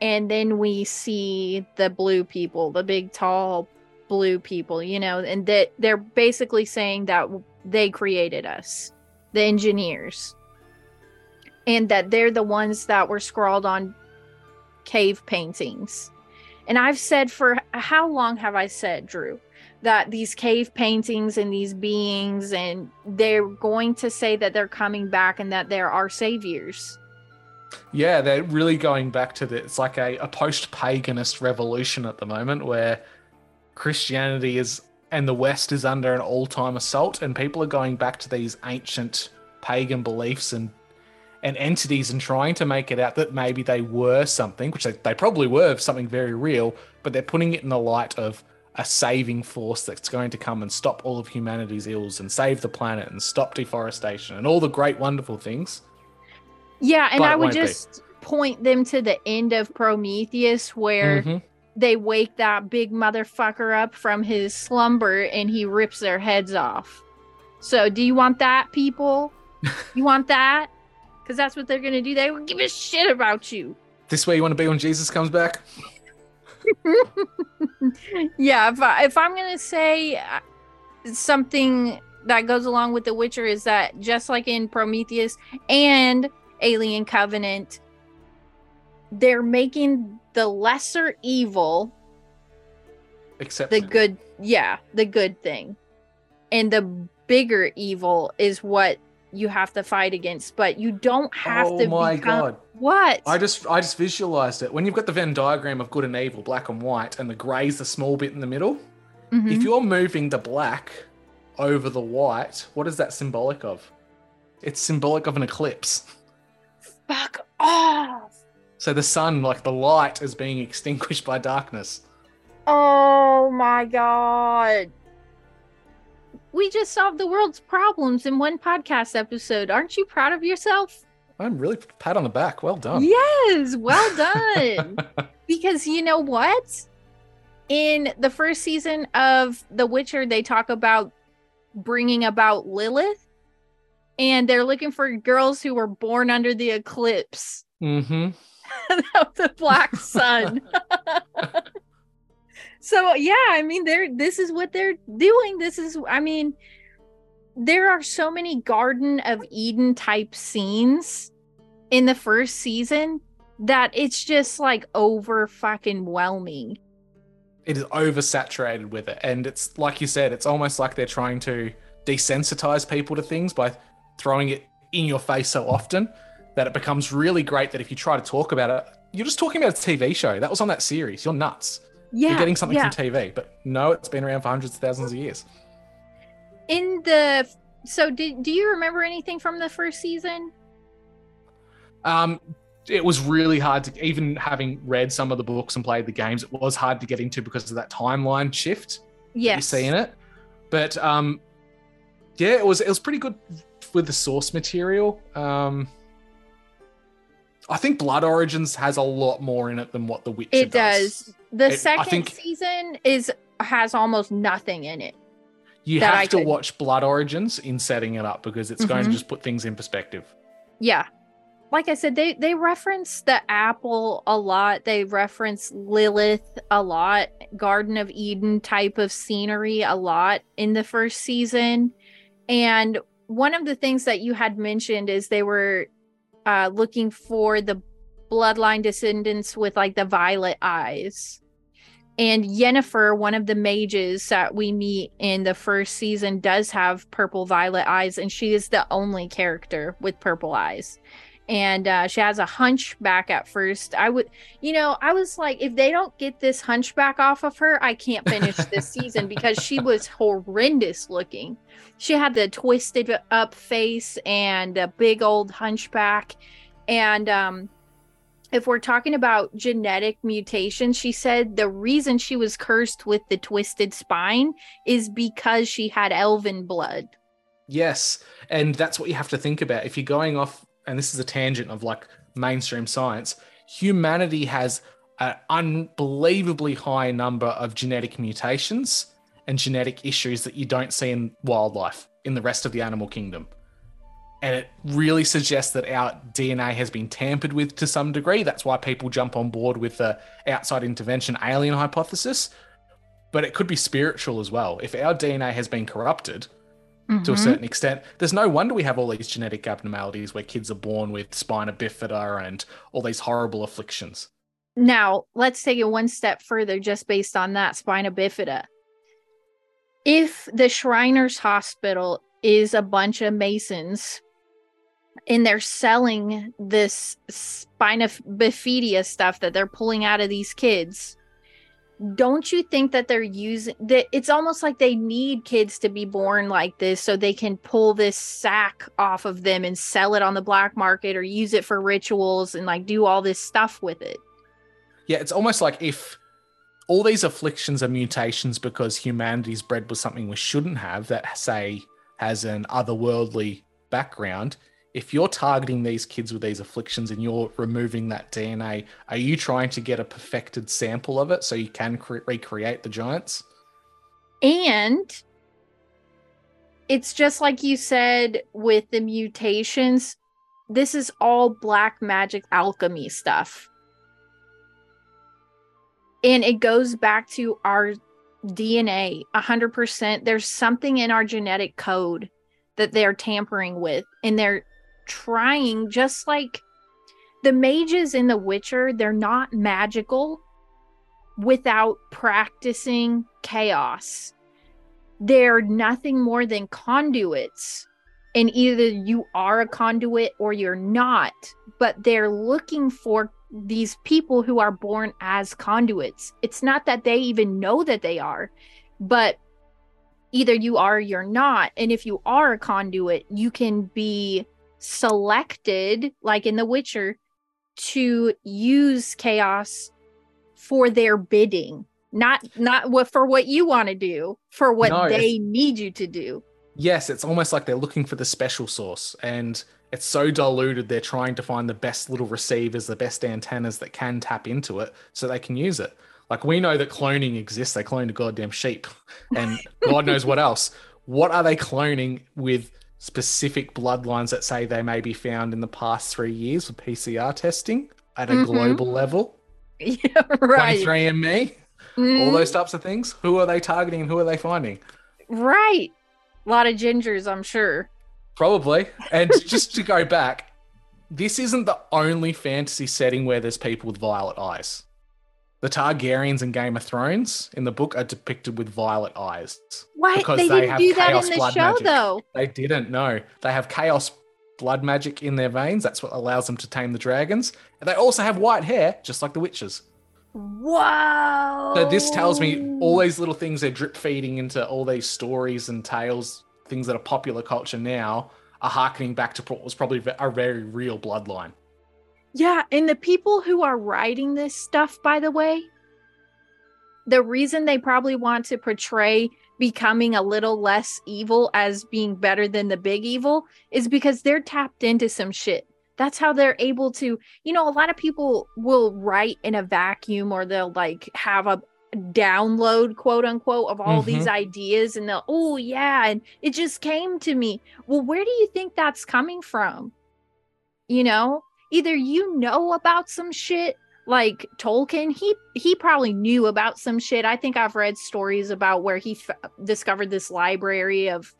And then we see the blue people, the big, tall blue people, you know, and that they're basically saying that they created us, the engineers and that they're the ones that were scrawled on cave paintings. And I've said for how long have I said, Drew, that these cave paintings and these beings, and they're going to say that they're coming back and that they're our saviors. Yeah, they're really going back to the. It's like a, a post paganist revolution at the moment where Christianity is and the West is under an all time assault, and people are going back to these ancient pagan beliefs and and entities and trying to make it out that maybe they were something, which they, they probably were something very real, but they're putting it in the light of a saving force that's going to come and stop all of humanity's ills and save the planet and stop deforestation and all the great, wonderful things. Yeah, and I would won't be. just point them to the end of Prometheus where Mhm. they wake that big motherfucker up from his slumber and he rips their heads off. So, do you want that, people? you want that? Because that's what they're going to do. They will give a shit about you. This way you want to be when Jesus comes back? yeah, if, I, if I'm going to say uh, something that goes along with The Witcher, is that just like in Prometheus and Alien Covenant, they're making the lesser evil Except the good yeah the good thing. And the bigger evil is what you have to fight against but you don't have oh to my become god. what I just I just visualized it. When you've got the Venn diagram of good and evil, black and white, and the grey's the small bit in the middle, Mhm. if you're moving the black over the white, what is that symbolic of? It's symbolic of an eclipse. fuck off So the sun, like the light, is being extinguished by darkness. oh my god we just solved the world's problems in one podcast episode aren't you proud of yourself I'm really pat on the back. Well done. Yes, well done. because you know what? In the first season of The Witcher, they talk about bringing about Lilith, and they're looking for girls who were born under the eclipse Mm-hmm. of the black sun. so yeah, I mean, they're this is what they're doing. This is, I mean, there are so many Garden of Eden type scenes in the first season that it's just like over fucking whelming. it is oversaturated with it and it's like you said it's almost like they're trying to desensitize people to things by throwing it in your face so often that it becomes really great that if you try to talk about it, you're just talking about a TV show. That was on that series. You're nuts. Yeah, You're getting something yeah. from TV. But no, it's been around for hundreds of thousands of years. In the so did do you remember anything from the first season? Um, it was really hard to even having read some of the books and played the games. It was hard to get into because of that timeline shift that you see in it. But um, yeah, it was it was pretty good with the source material. Um, I think Blood Origins has a lot more in it than what The Witcher It does. The It- second think- season is has almost nothing in it. You have I to could- watch Blood Origins in setting it up because it's going to Mhm. just put things in perspective. Yeah. Like I said, they they reference the apple a lot. They reference Lilith a lot, Garden of Eden type of scenery a lot in the first season. And one of the things that you had mentioned is they were uh looking for the bloodline descendants with like the violet eyes. And Yennefer, one of the mages that we meet in the first season, does have purple violet eyes, and she is the only character with purple eyes. And uh, she has a hunchback at first. I would, you know, I was like, if they don't get this hunchback off of her, I can't finish this season because she was horrendous looking. She had the twisted up face and a big old hunchback. And um, if we're talking about genetic mutation, she said the reason she was cursed with the twisted spine is because she had elven blood. Yes, and that's what you have to think about. If you're going off, and this is a tangent of like mainstream science, humanity has an unbelievably high number of genetic mutations and genetic issues that you don't see in wildlife in the rest of the animal kingdom. And it really suggests that our DNA has been tampered with to some degree. That's why people jump on board with the outside intervention alien hypothesis. But it could be spiritual as well. If our DNA has been corrupted, to a Mhm. certain extent. There's no wonder we have all these genetic abnormalities where kids are born with spina bifida and all these horrible afflictions. Now, let's take it one step further just based on that spina bifida. If the Shriners Hospital is a bunch of Masons and they're selling this spina bifida stuff that they're pulling out of these kids, don't you think that they're using that it's almost like they need kids to be born like this so they can pull this sack off of them and sell it on the black market or use it for rituals and like do all this stuff with it Yeah, it's almost like if all these afflictions are mutations because humanity's bred with something we shouldn't have that, say, has an otherworldly background. If you're targeting these kids with these afflictions and you're removing that DNA, are you trying to get a perfected sample of it so you can cre- recreate the giants? And it's just like you said with the mutations, this is all black magic alchemy stuff. And it goes back to our DNA 100%. There's something in our genetic code that they're tampering with, and they're trying, just like the mages in The Witcher, they're not magical without practicing chaos. They're nothing more than conduits. And either you are a conduit or you're not, but they're looking for these people who are born as conduits. It's not that they even know that they are, but either you are or you're not. And if you are a conduit, you can be selected, like in The Witcher, to use chaos for their bidding. Not not what for what you want to do, for what No, they need you to do. Yes, it's almost like they're looking for the special sauce, and it's so diluted. They're trying to find the best little receivers, the best antennas that can tap into it, so they can use it. Like we know that cloning exists. They cloned a goddamn sheep, and God knows what else. What are they cloning with specific bloodlines that say they may be found in the past three years with PCR testing at a Mhm. global level? Yeah, right. 23andMe, all Mhm. those types of things. Who are they targeting? and Who are they finding? Right. A lot of gingers, I'm sure. Probably. And just to go back, this isn't the only fantasy setting where there's people with violet eyes. The Targaryens in Game of Thrones in the book are depicted with violet eyes. Why because they they didn't have do that in chaos the blood show magic. though? They didn't know. They have chaos blood magic in their veins. That's what allows them to tame the dragons. And they also have white hair, just like the witches. Wow. So this tells me all these little things they're drip feeding into all these stories and tales, things that are popular culture now, are harkening back to what was probably a very real bloodline. Yeah, and the people who are writing this stuff, by the way, the reason they probably want to portray becoming a little less evil as being better than the big evil is because they're tapped into some shit. That's how they're able to, you know, a lot of people will write in a vacuum or they'll like have a download, quote unquote, of all these Mhm. ideas and they'll, oh, yeah, and it just came to me. Well, where do you think that's coming from? you know either you know about some shit like tolkien he he probably knew about some shit. I think i've read stories about where he f- discovered this library of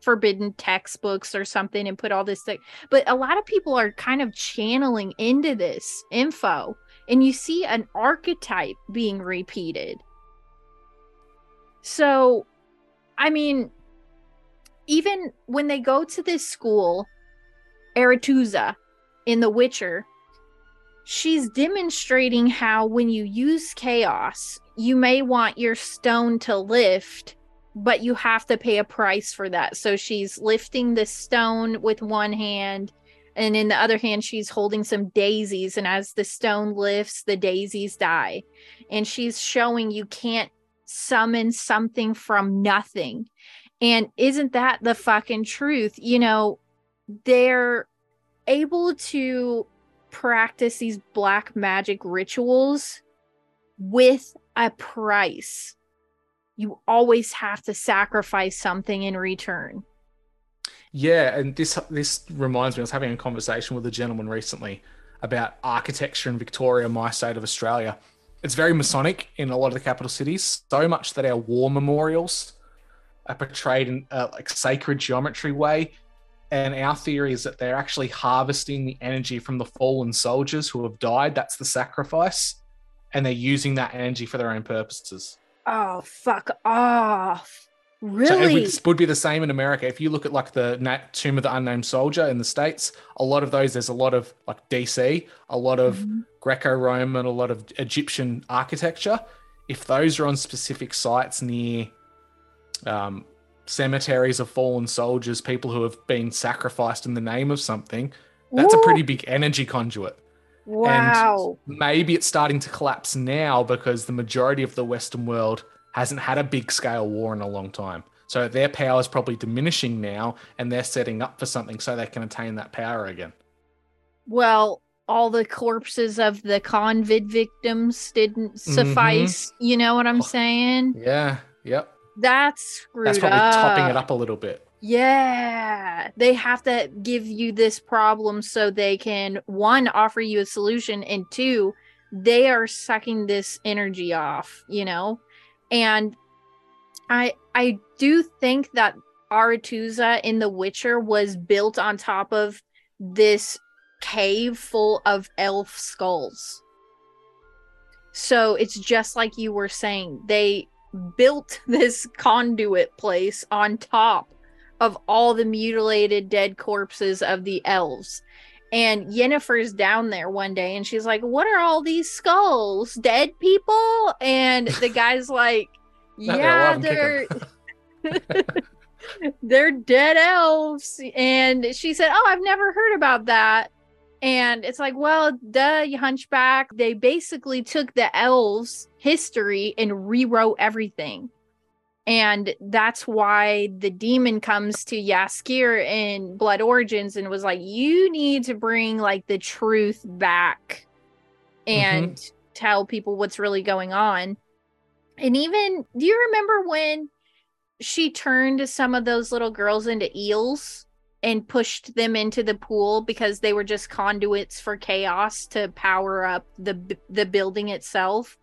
forbidden textbooks or something and put all this thing but a lot of people are kind of channeling into this info and you see an archetype being repeated. So i mean even when they go to this school Aretuza in The Witcher, she's demonstrating how when you use chaos, you may want your stone to lift, but you have to pay a price for that. So she's lifting the stone with one hand, and in the other hand, she's holding some daisies. And as the stone lifts, the daisies die. And she's showing you can't summon something from nothing. And isn't that the fucking truth? You know, they're able to practice these black magic rituals with a price. You always have to sacrifice something in return. Yeah, and this this reminds me. I was having a conversation with a gentleman recently about architecture in Victoria, my state of Australia. It's very Masonic in a lot of the capital cities, so much that our war memorials are portrayed in a like sacred geometry way. And our theory is that they're actually harvesting the energy from the fallen soldiers who have died. That's the sacrifice, and they're using that energy for their own purposes. Oh, fuck off. So it Really? would, be the same in America. If you look at like the Nat Tomb of the Unnamed Soldier in the States, a lot of those, there's a lot of like DC, a lot of Mhm. Greco Roman, a lot of Egyptian architecture. If those are on specific sites near um, cemeteries of fallen soldiers, people who have been sacrificed in the name of something, that's a pretty big energy conduit. Wow. And maybe it's starting to collapse now because the majority of the Western world hasn't had a big scale war in a long time. So their power is probably diminishing now, and they're setting up for something so they can attain that power again. well, all the corpses of the convid victims didn't Mm-hmm. suffice. You know what I'm saying? Yeah. Yep. That's screwed That's probably up. topping it up a little bit. Yeah, they have to give you this problem so they can one offer you a solution and two they are sucking this energy off, you know? And I I do think that Aretuza in The Witcher was built on top of this cave full of elf skulls. So it's just like you were saying. They built this conduit place on top of all the mutilated dead corpses of the elves. And Yennefer's down there one day and she's like, What are all these skulls? Dead people? And the guy's like, Yeah, they're they're dead elves. And she said, Oh, I've never heard about that. And it's like, well, duh, you hunchback. They basically took the elves' history and rewrote everything. And that's why the demon comes to Jaskier in Blood Origins and was like, you need to bring like the truth back mm-hmm. and tell people what's really going on. And even, do you remember when she turned some of those little girls into eels and pushed them into the pool because they were just conduits for chaos to power up the the building itself?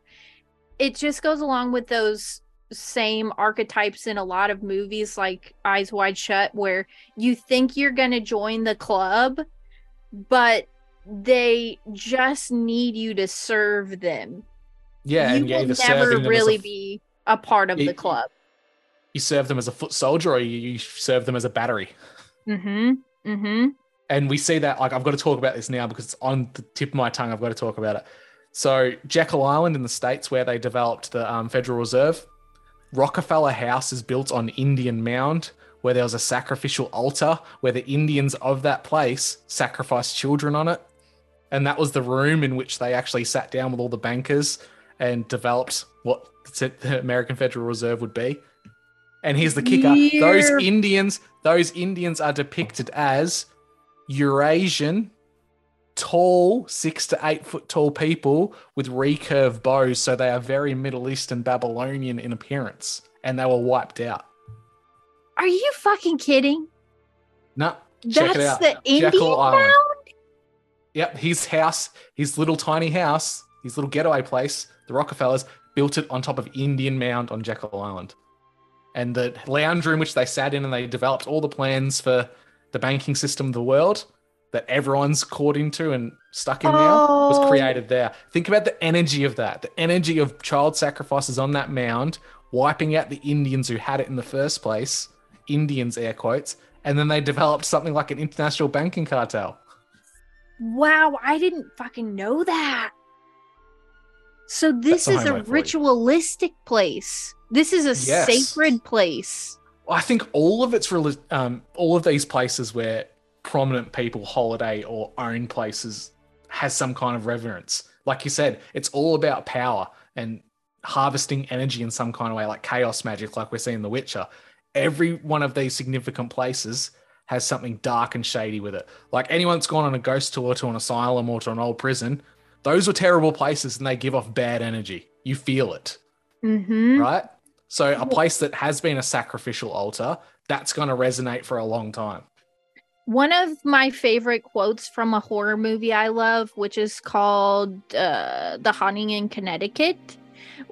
It just goes along with those same archetypes in a lot of movies like Eyes Wide Shut where you think you're going to join the club but they just need you to serve them Yeah, you and will never as a really be a part of the club. you serve them as a foot soldier or you, you serve them as a battery. Mm-hmm. Mm-hmm. And we see that, like, I've got to talk about this now because it's on the tip of my tongue. I've got to talk about it. So, Jekyll Island in the States, where they developed the um, Federal Reserve, Rockefeller House is built on Indian Mound, where there was a sacrificial altar where the Indians of that place sacrificed children on it. And that was the room in which they actually sat down with all the bankers and developed what the American Federal Reserve would be. And here's the kicker those Indians, those Indians are depicted as Eurasian, tall, six to eight foot tall people with recurved bows. So they are very Middle Eastern Babylonian in appearance. And they were wiped out. Are you fucking kidding? No, check That's it out. the Indian Jekyll Island. mound? Yep, his house, his little tiny house, his little getaway place, the Rockefellers built it on top of Indian Mound on Jekyll Island. And the lounge room which they sat in and they developed all the plans for the banking system of the world that everyone's caught into and stuck in now was Oh. created there. Think about the energy of that, the energy of child sacrifices on that mound, wiping out the Indians who had it in the first place, Indians air quotes, and then they developed something like an international banking cartel. Wow, I didn't fucking know that. So this is a homework for you. ritualistic place. This is a Yes. sacred place. I think all of it's um, all of these places where prominent people holiday or own places has some kind of reverence. Like you said, it's all about power and harvesting energy in some kind of way, like chaos magic, like we're seeing in The Witcher. Every one of these significant places has something dark and shady with it. Like anyone that's gone on a ghost tour to an asylum or to an old prison, those were terrible places and they give off bad energy. You feel it Mm-hmm. right? So a place that has been a sacrificial altar, that's going to resonate for a long time. One of my favorite quotes from a horror movie I love, which is called uh, The Haunting in Connecticut,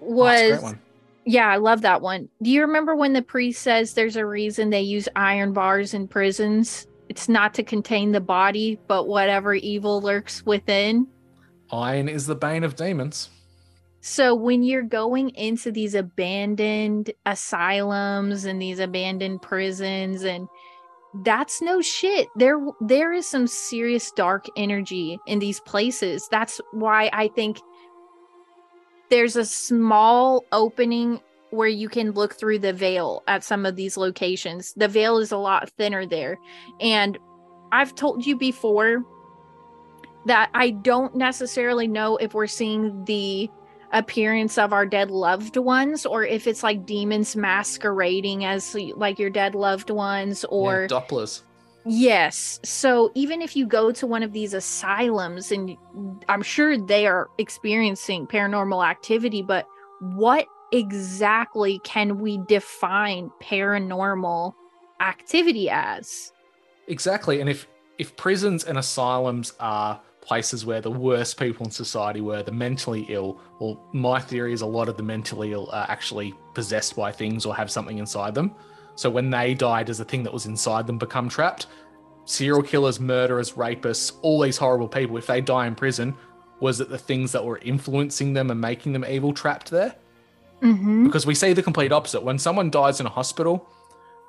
Oh, was one. yeah, I love that one. Do you remember when the priest says there's a reason they use iron bars in prisons? It's not to contain the body, but whatever evil lurks within. Iron is the bane of demons. So when you're going into these abandoned asylums and these abandoned prisons and that's no shit. There there is some serious dark energy in these places. That's why I think there's a small opening where you can look through the veil at some of these locations. The veil is a lot thinner there. And I've told you before that I don't necessarily know if we're seeing the appearance of our dead loved ones or if it's like demons masquerading as like your dead loved ones or yeah, Dopplers. Yes. So even if you go to one of these asylums, and I'm sure they are experiencing paranormal activity, but what exactly can we define paranormal activity as? Exactly. And if if prisons and asylums are places where the worst people in society were, the mentally ill, well, my theory is a lot of the mentally ill are actually possessed by things or have something inside them. So when they die, does the thing that was inside them become trapped? Serial killers, murderers, rapists, all these horrible people, if they die in prison, was it the things that were influencing them and making them evil trapped there? Mm-hmm. Because we see the complete opposite. When someone dies in a hospital,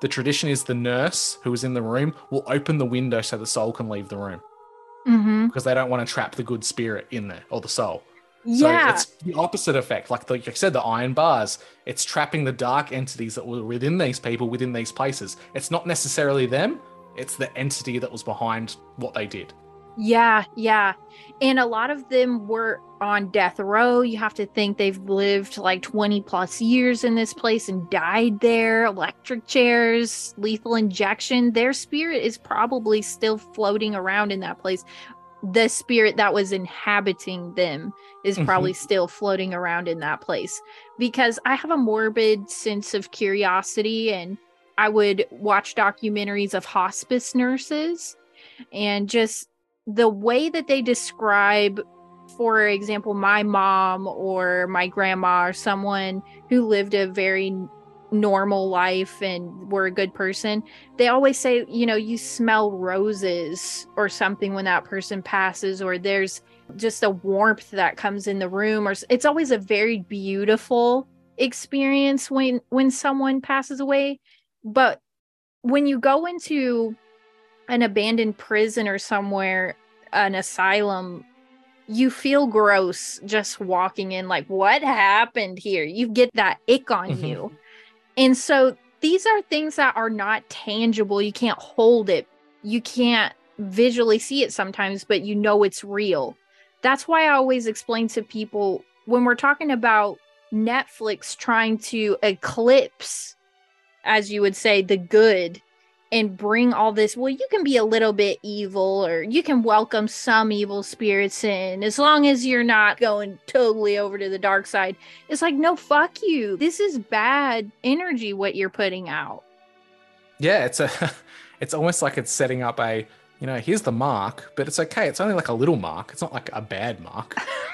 the tradition is the nurse who is in the room will open the window so the soul can leave the room Mm-hmm. because they don't want to trap the good spirit in there or the soul. Yeah. So it's the opposite effect. Like, the, like I said, the iron bars, it's trapping the dark entities that were within these people, within these places. It's not necessarily them, it's the entity that was behind what they did. Yeah, yeah. And a lot of them were on death row. You have to think they've lived like 20 plus years in this place and died there. Electric chairs, lethal injection. Their spirit is probably still floating around in that place. The spirit that was inhabiting them is Mhm. probably still floating around in that place. Because I have a morbid sense of curiosity and I would watch documentaries of hospice nurses and just the way that they describe for example my mom or my grandma or someone who lived a very normal life and were a good person they always say you know you smell roses or something when that person passes or there's just a warmth that comes in the room or it's always a very beautiful experience when when someone passes away. But when you go into an abandoned prison or somewhere an asylum you feel gross just walking in like what happened here? You get that ick on Mhm. you. And so these are things that are not tangible. You can't hold it. You can't visually see it sometimes but you know it's real. That's why i always explain to people when we're talking about netflix trying to eclipse as you would say the good and bring all this well you can be a little bit evil or you can welcome some evil spirits in as long as you're not going totally over to the dark side it's like no fuck you this is bad energy what you're putting out Yeah, it's a it's almost like it's setting up a you know, here's the mark, but it's okay. It's only like a little mark. It's not like a bad mark.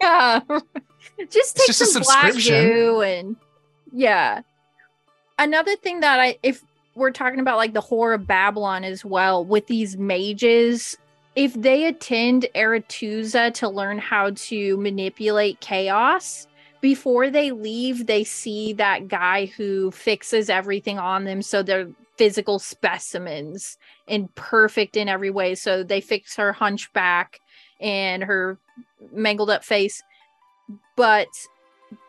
yeah just take just a some black goo and yeah another thing that i if we're talking about like the horror of babylon as well with these mages if they attend Aretuza to learn how to manipulate chaos before they leave they see that guy who fixes everything on them so they're physical specimens and perfect in every way so they fix her hunchback and her mangled up face but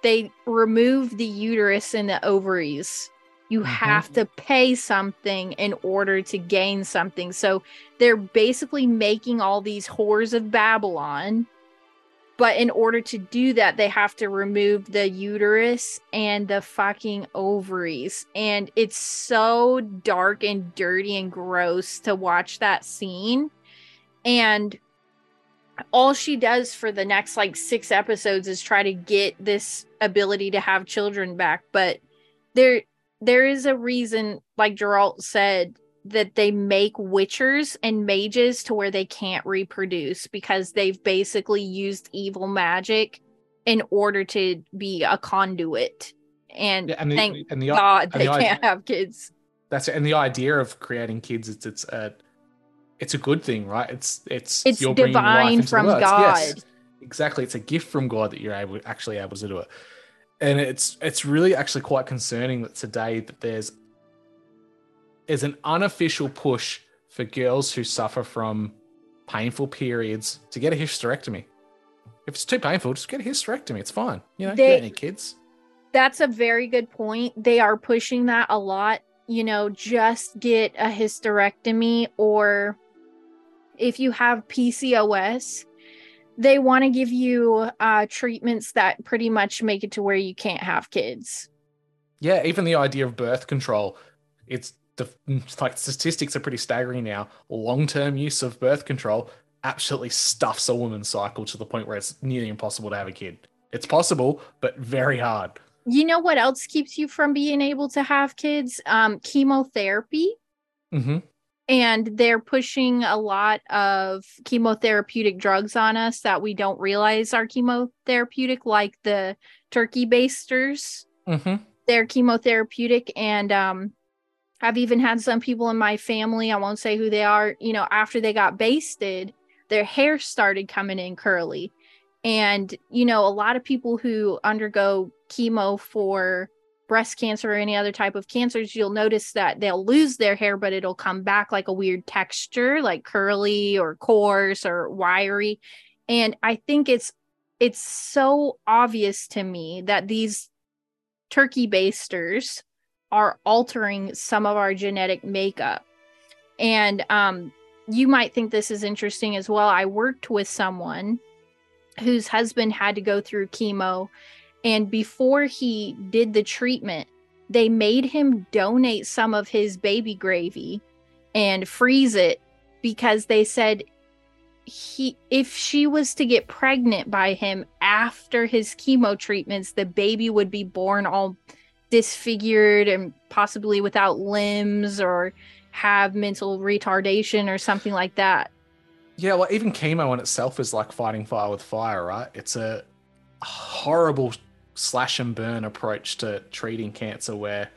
they remove the uterus and the ovaries. You mm-hmm. have to pay something in order to gain something. So they're basically making all these whores of Babylon. But in order to do that, they have to remove the uterus and the fucking ovaries. And it's so dark and dirty and gross to watch that scene. And all she does for the next like six episodes is try to get this ability to have children back but there there is a reason like Geralt said that they make witchers and mages to where they can't reproduce because they've basically used evil magic in order to be a conduit and, Yeah, and the- thank and the- god and they the can't have kids That's it. And the idea of creating kids, it's it's a it's a good thing, right? It's it's It's you're bringing life divine from world. Yes, God. exactly. It's a gift from God that you're able actually able to do it, and it's it's really actually quite concerning that today that there's is an unofficial push for girls who suffer from painful periods to get a hysterectomy. If it's too painful, just get a hysterectomy. It's fine. You know, They- you don't need kids. That's a very good point. They are pushing that a lot. You know, just get a hysterectomy, or if you have PCOS, they want to give you uh, treatments that pretty much make it to where you can't have kids. Yeah, even the idea of birth control, it's the like statistics are pretty staggering now. Long-term use of birth control absolutely stuffs a woman's cycle to the point where it's nearly impossible to have a kid. It's possible, but very hard. You know what else keeps you from being able to have kids? Um, chemotherapy. Mm-hmm. And they're pushing a lot of chemotherapeutic drugs on us that we don't realize are chemotherapeutic, like the turkey basters. Mm-hmm. They're chemotherapeutic, and um, I've even had some people in my family. I won't say who they are. You know, after they got basted, their hair started coming in curly, and you know, a lot of people who undergo chemo for breast cancer or any other type of cancers, you'll notice that they'll lose their hair, but it'll come back like a weird texture, like curly or coarse or wiry. And I think it's it's so obvious to me that these turkey basters are altering some of our genetic makeup. And um, you might think this is interesting as well. I worked with someone whose husband had to go through chemo and before he did the treatment, they made him donate some of his baby gravy and freeze it because they said he if she was to get pregnant by him after his chemo treatments, the baby would be born all disfigured and possibly without limbs or have mental retardation or something like that. Yeah, well, even chemo in itself is like fighting fire with fire, right? It's a horrible slash and burn approach to treating cancer where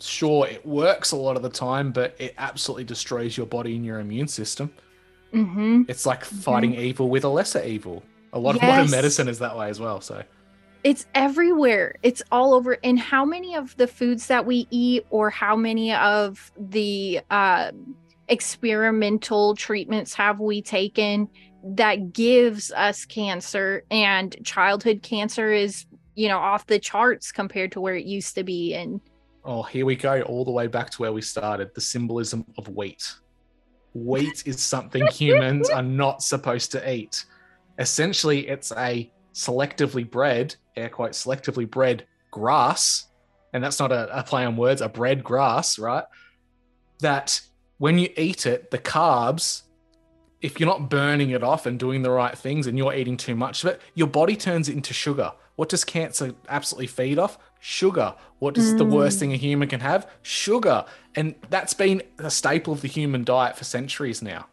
sure it works a lot of the time but it absolutely destroys your body and your immune system Mm-hmm. It's like fighting evil with a lesser evil. A lot of modern medicine is that way as well. So It's everywhere. It's all over. And how many of the foods that we eat, or how many of the uh, experimental treatments have we taken that gives us cancer? And childhood cancer is, you know, off the charts compared to where it used to be. And Oh, here we go, all the way back to where we started the symbolism of wheat. Wheat is something humans are not supposed to eat. Essentially, it's a selectively bred, air quote, selectively bred grass. And that's not a, a play on words, a bred grass, right? That when you eat it, the carbs, if you're not burning it off and doing the right things and you're eating too much of it, your body turns it into sugar. What does cancer absolutely feed off? Sugar. What is the worst Mm. thing a human can have? Sugar. And that's been a staple of the human diet for centuries now.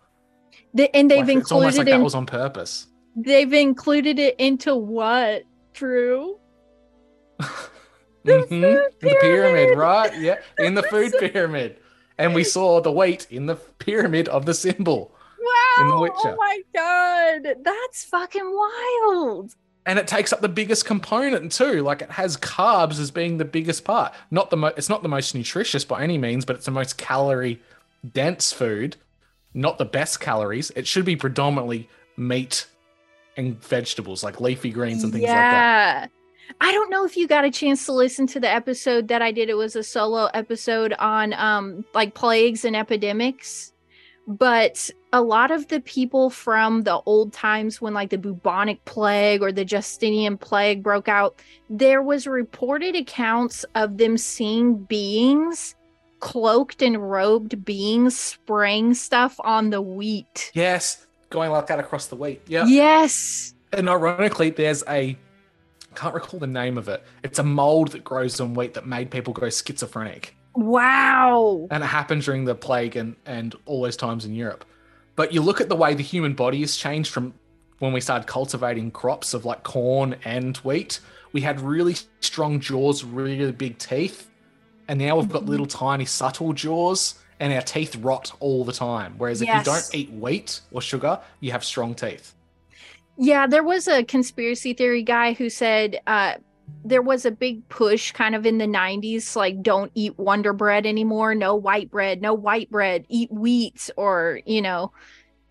the, and they've Like, it's almost like included that was on purpose. they've included it into what? True. Mhm. In the pyramid, right? Yeah, in the food pyramid. And we saw the weight in the pyramid of the symbol. Wow. In The Witcher. Oh my god. That's fucking wild. And it takes up the biggest component too. Like it has carbs as being the biggest part. Not the mo- it's not the most nutritious by any means, but it's the most calorie dense food. Not the best calories. It should be predominantly meat and vegetables, like leafy greens and things like that. yeah. I don't know if you got a chance to listen to the episode that I did. It was a solo episode on um like plagues and epidemics. But a lot of the people from the old times when like the bubonic plague or the Justinian plague broke out, there was reported accounts of them seeing beings cloaked and robed beings spraying stuff on the wheat. Yes, going like that across the wheat. Yeah. Yes. And ironically, there's a can't recall the name of it. It's a mold that grows on wheat that made people go schizophrenic. Wow. and it happened during the plague and, and all those times in Europe. But you look at the way the human body has changed from when we started cultivating crops of like corn and wheat. We had really strong jaws, really big teeth, and now we've got little tiny subtle jaws, and our teeth rot all the time. Whereas if you don't eat wheat or sugar, you have strong teeth. Yeah, there was a conspiracy theory guy who said uh, there was a big push kind of in the 90s like, don't eat Wonder Bread anymore. No white bread, no white bread, eat wheat. Or, you know,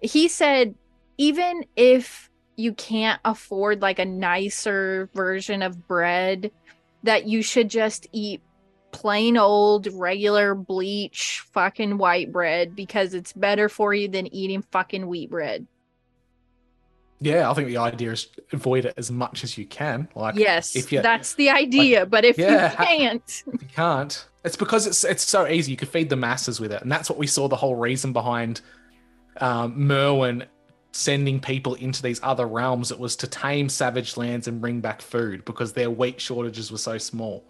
he said, even if you can't afford like a nicer version of bread, that you should just eat plain old regular bleach fucking white bread because it's better for you than eating fucking wheat bread. Yeah, I think the idea is avoid it as much as you can. Like, yes, if you that's the idea. but if yeah, you can't, You can't. It's because it's it's so easy. You could feed the masses with it, and that's what we saw. The whole reason behind um, Merwyn sending people into these other realms. It was to tame savage lands and bring back food because their wheat shortages were so small.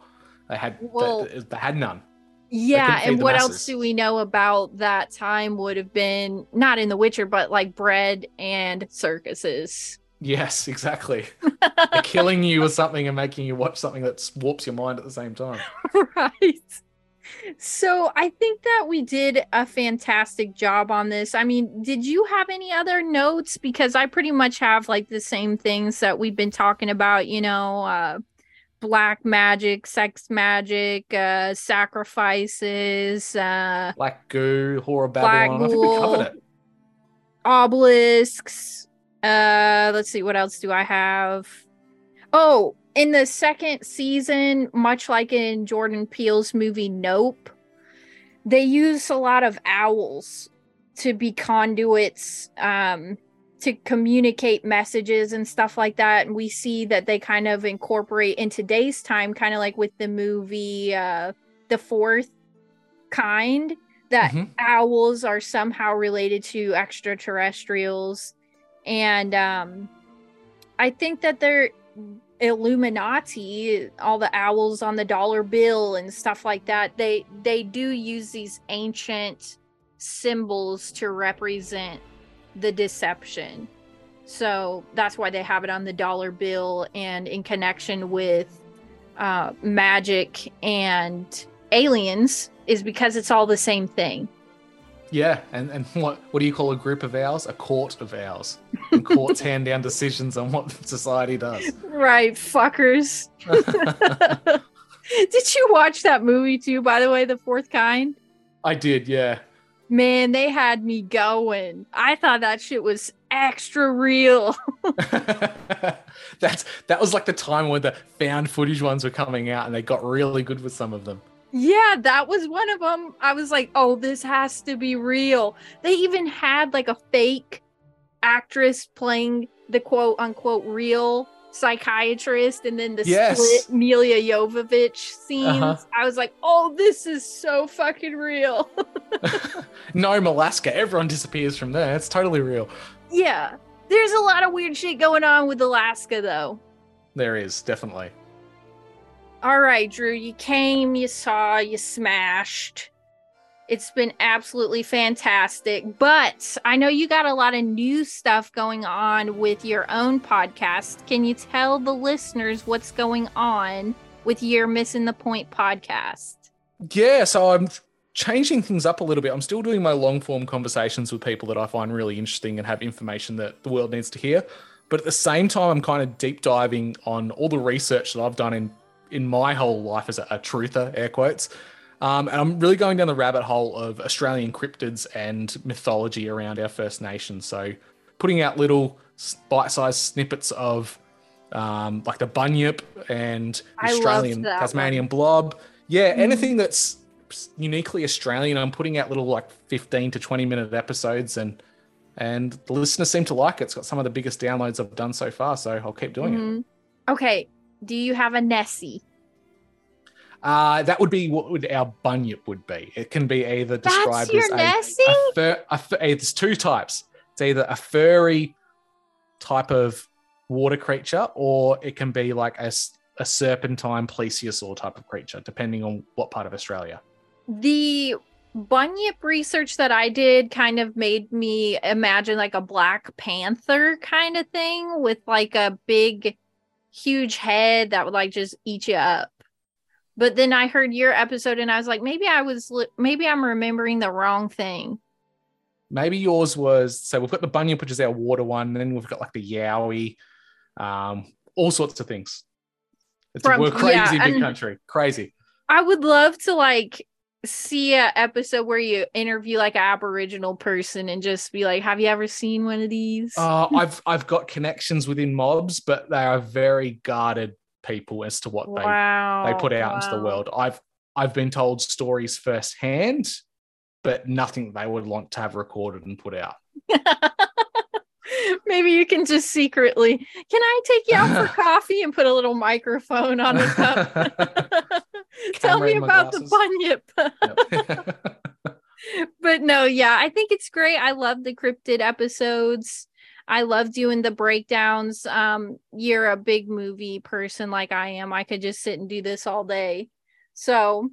They had Well- they, they had none. Yeah. And what masses. else do we know about that time? Would have been not in The Witcher, but like bread and circuses. Yes, exactly. Killing you with something and making you watch something that warps your mind at the same time. right. So I think that we did a fantastic job on this. I mean, did you have any other notes? Because I pretty much have like the same things that we've been talking about, you know, uh black magic, sex magic, uh sacrifices, uh Black goo, horror Black Babylon. I think we covered it. obelisks. Uh let's see what else do I have? Oh, in the second season, much like in Jordan Peele's movie Nope, they use a lot of owls to be conduits um to communicate messages and stuff like that and we see that they kind of incorporate in today's time kind of like with the movie uh the fourth kind that Mhm. owls are somehow related to extraterrestrials and um i think that they're illuminati all the owls on the dollar bill and stuff like that they they do use these ancient symbols to represent the deception so that's why they have it on the dollar bill and in connection with uh, magic and aliens is because it's all the same thing Yeah, and, and what what do you call a group of owls? A court of owls. And courts hand down decisions on what society does. Right, fuckers. Did you watch that movie too, by the way, The Fourth Kind? I did, yeah. Man, they had me going. I thought that shit was extra real. That's that was like the time when the found footage ones were coming out, and they got really good with some of them. yeah, that was one of them. I was like, oh, this has to be real. They even had like a fake actress playing the quote unquote real psychiatrist and then the Yes. split Milla Jovovich scenes. Uh-huh. I was like, oh, this is so fucking real. No, Alaska, everyone disappears from there. It's totally real. yeah. There's a lot of weird shit going on with Alaska though. There is definitely. All right, Drew, you came, you saw, you smashed. It's been absolutely fantastic. But I know you got a lot of new stuff going on with your own podcast. Can you tell the listeners what's going on with your Missing the Point podcast? Yeah, so I'm changing things up a little bit. I'm still doing my long form conversations with people that I find really interesting and have information that the world needs to hear. But at the same time, I'm kind of deep diving on all the research that I've done in in my whole life as a, a truther, air quotes. Um, and I'm really going down the rabbit hole of Australian cryptids and mythology around our First Nations. So putting out little bite-sized snippets of um, like the bunyip and the Australian Tasmanian one. blob. Yeah, Mhm. anything that's uniquely Australian. I'm putting out little like 15 to 20 minute episodes and and the listeners seem to like it. It's got some of the biggest downloads I've done so far, so I'll keep doing it. Mhm. Okay. Do you have a Nessie? Uh, that would be what would our bunyip would be. It can be either described as a, a fur, a fur, eh, there's two types. It's either a furry type of water creature, or it can be like a serpentine plesiosaur type of creature, depending on what part of Australia. the bunyip research that I did kind of made me imagine like a black panther kind of thing with like a big, huge head that would like just eat you up. But then I heard your episode and I was like, maybe I was, maybe I'm remembering the wrong thing. Maybe yours was so we've got the bunyip, which is our water one, and then we've got like the yowie, um, all sorts of things. It's From- we're a crazy yeah, big country, crazy. I would love to like see a episode where you interview like an Aboriginal person and just be like, have you ever seen one of these? Uh, I've I've got connections within mobs, but they are very guarded people as to what they Wow, they put out into the world. I've I've been told stories firsthand, but nothing they would want to have recorded and put out. Maybe you can just secretly. Can I take you out for coffee and put a little microphone on the cup? Tell me about the bunyip. but no, yeah, I think it's great. I love the cryptid episodes. I love doing the breakdowns. Um, you're a big movie person like I am. I could just sit and do this all day. So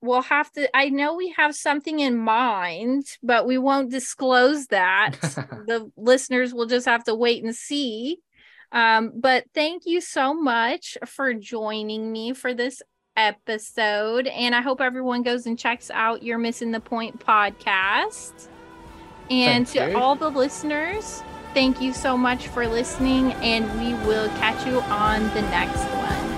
we'll have to I know we have something in mind, but we won't disclose that. the listeners will just have to wait and see. Um, but thank you so much for joining me for this episode. And I hope everyone goes and checks out your Missing the Point podcast. And to all the listeners, thank you so much for listening. And we will catch you on the next one.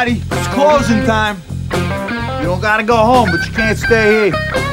Everybody, it's closing time. You don't gotta go home, but you can't stay here.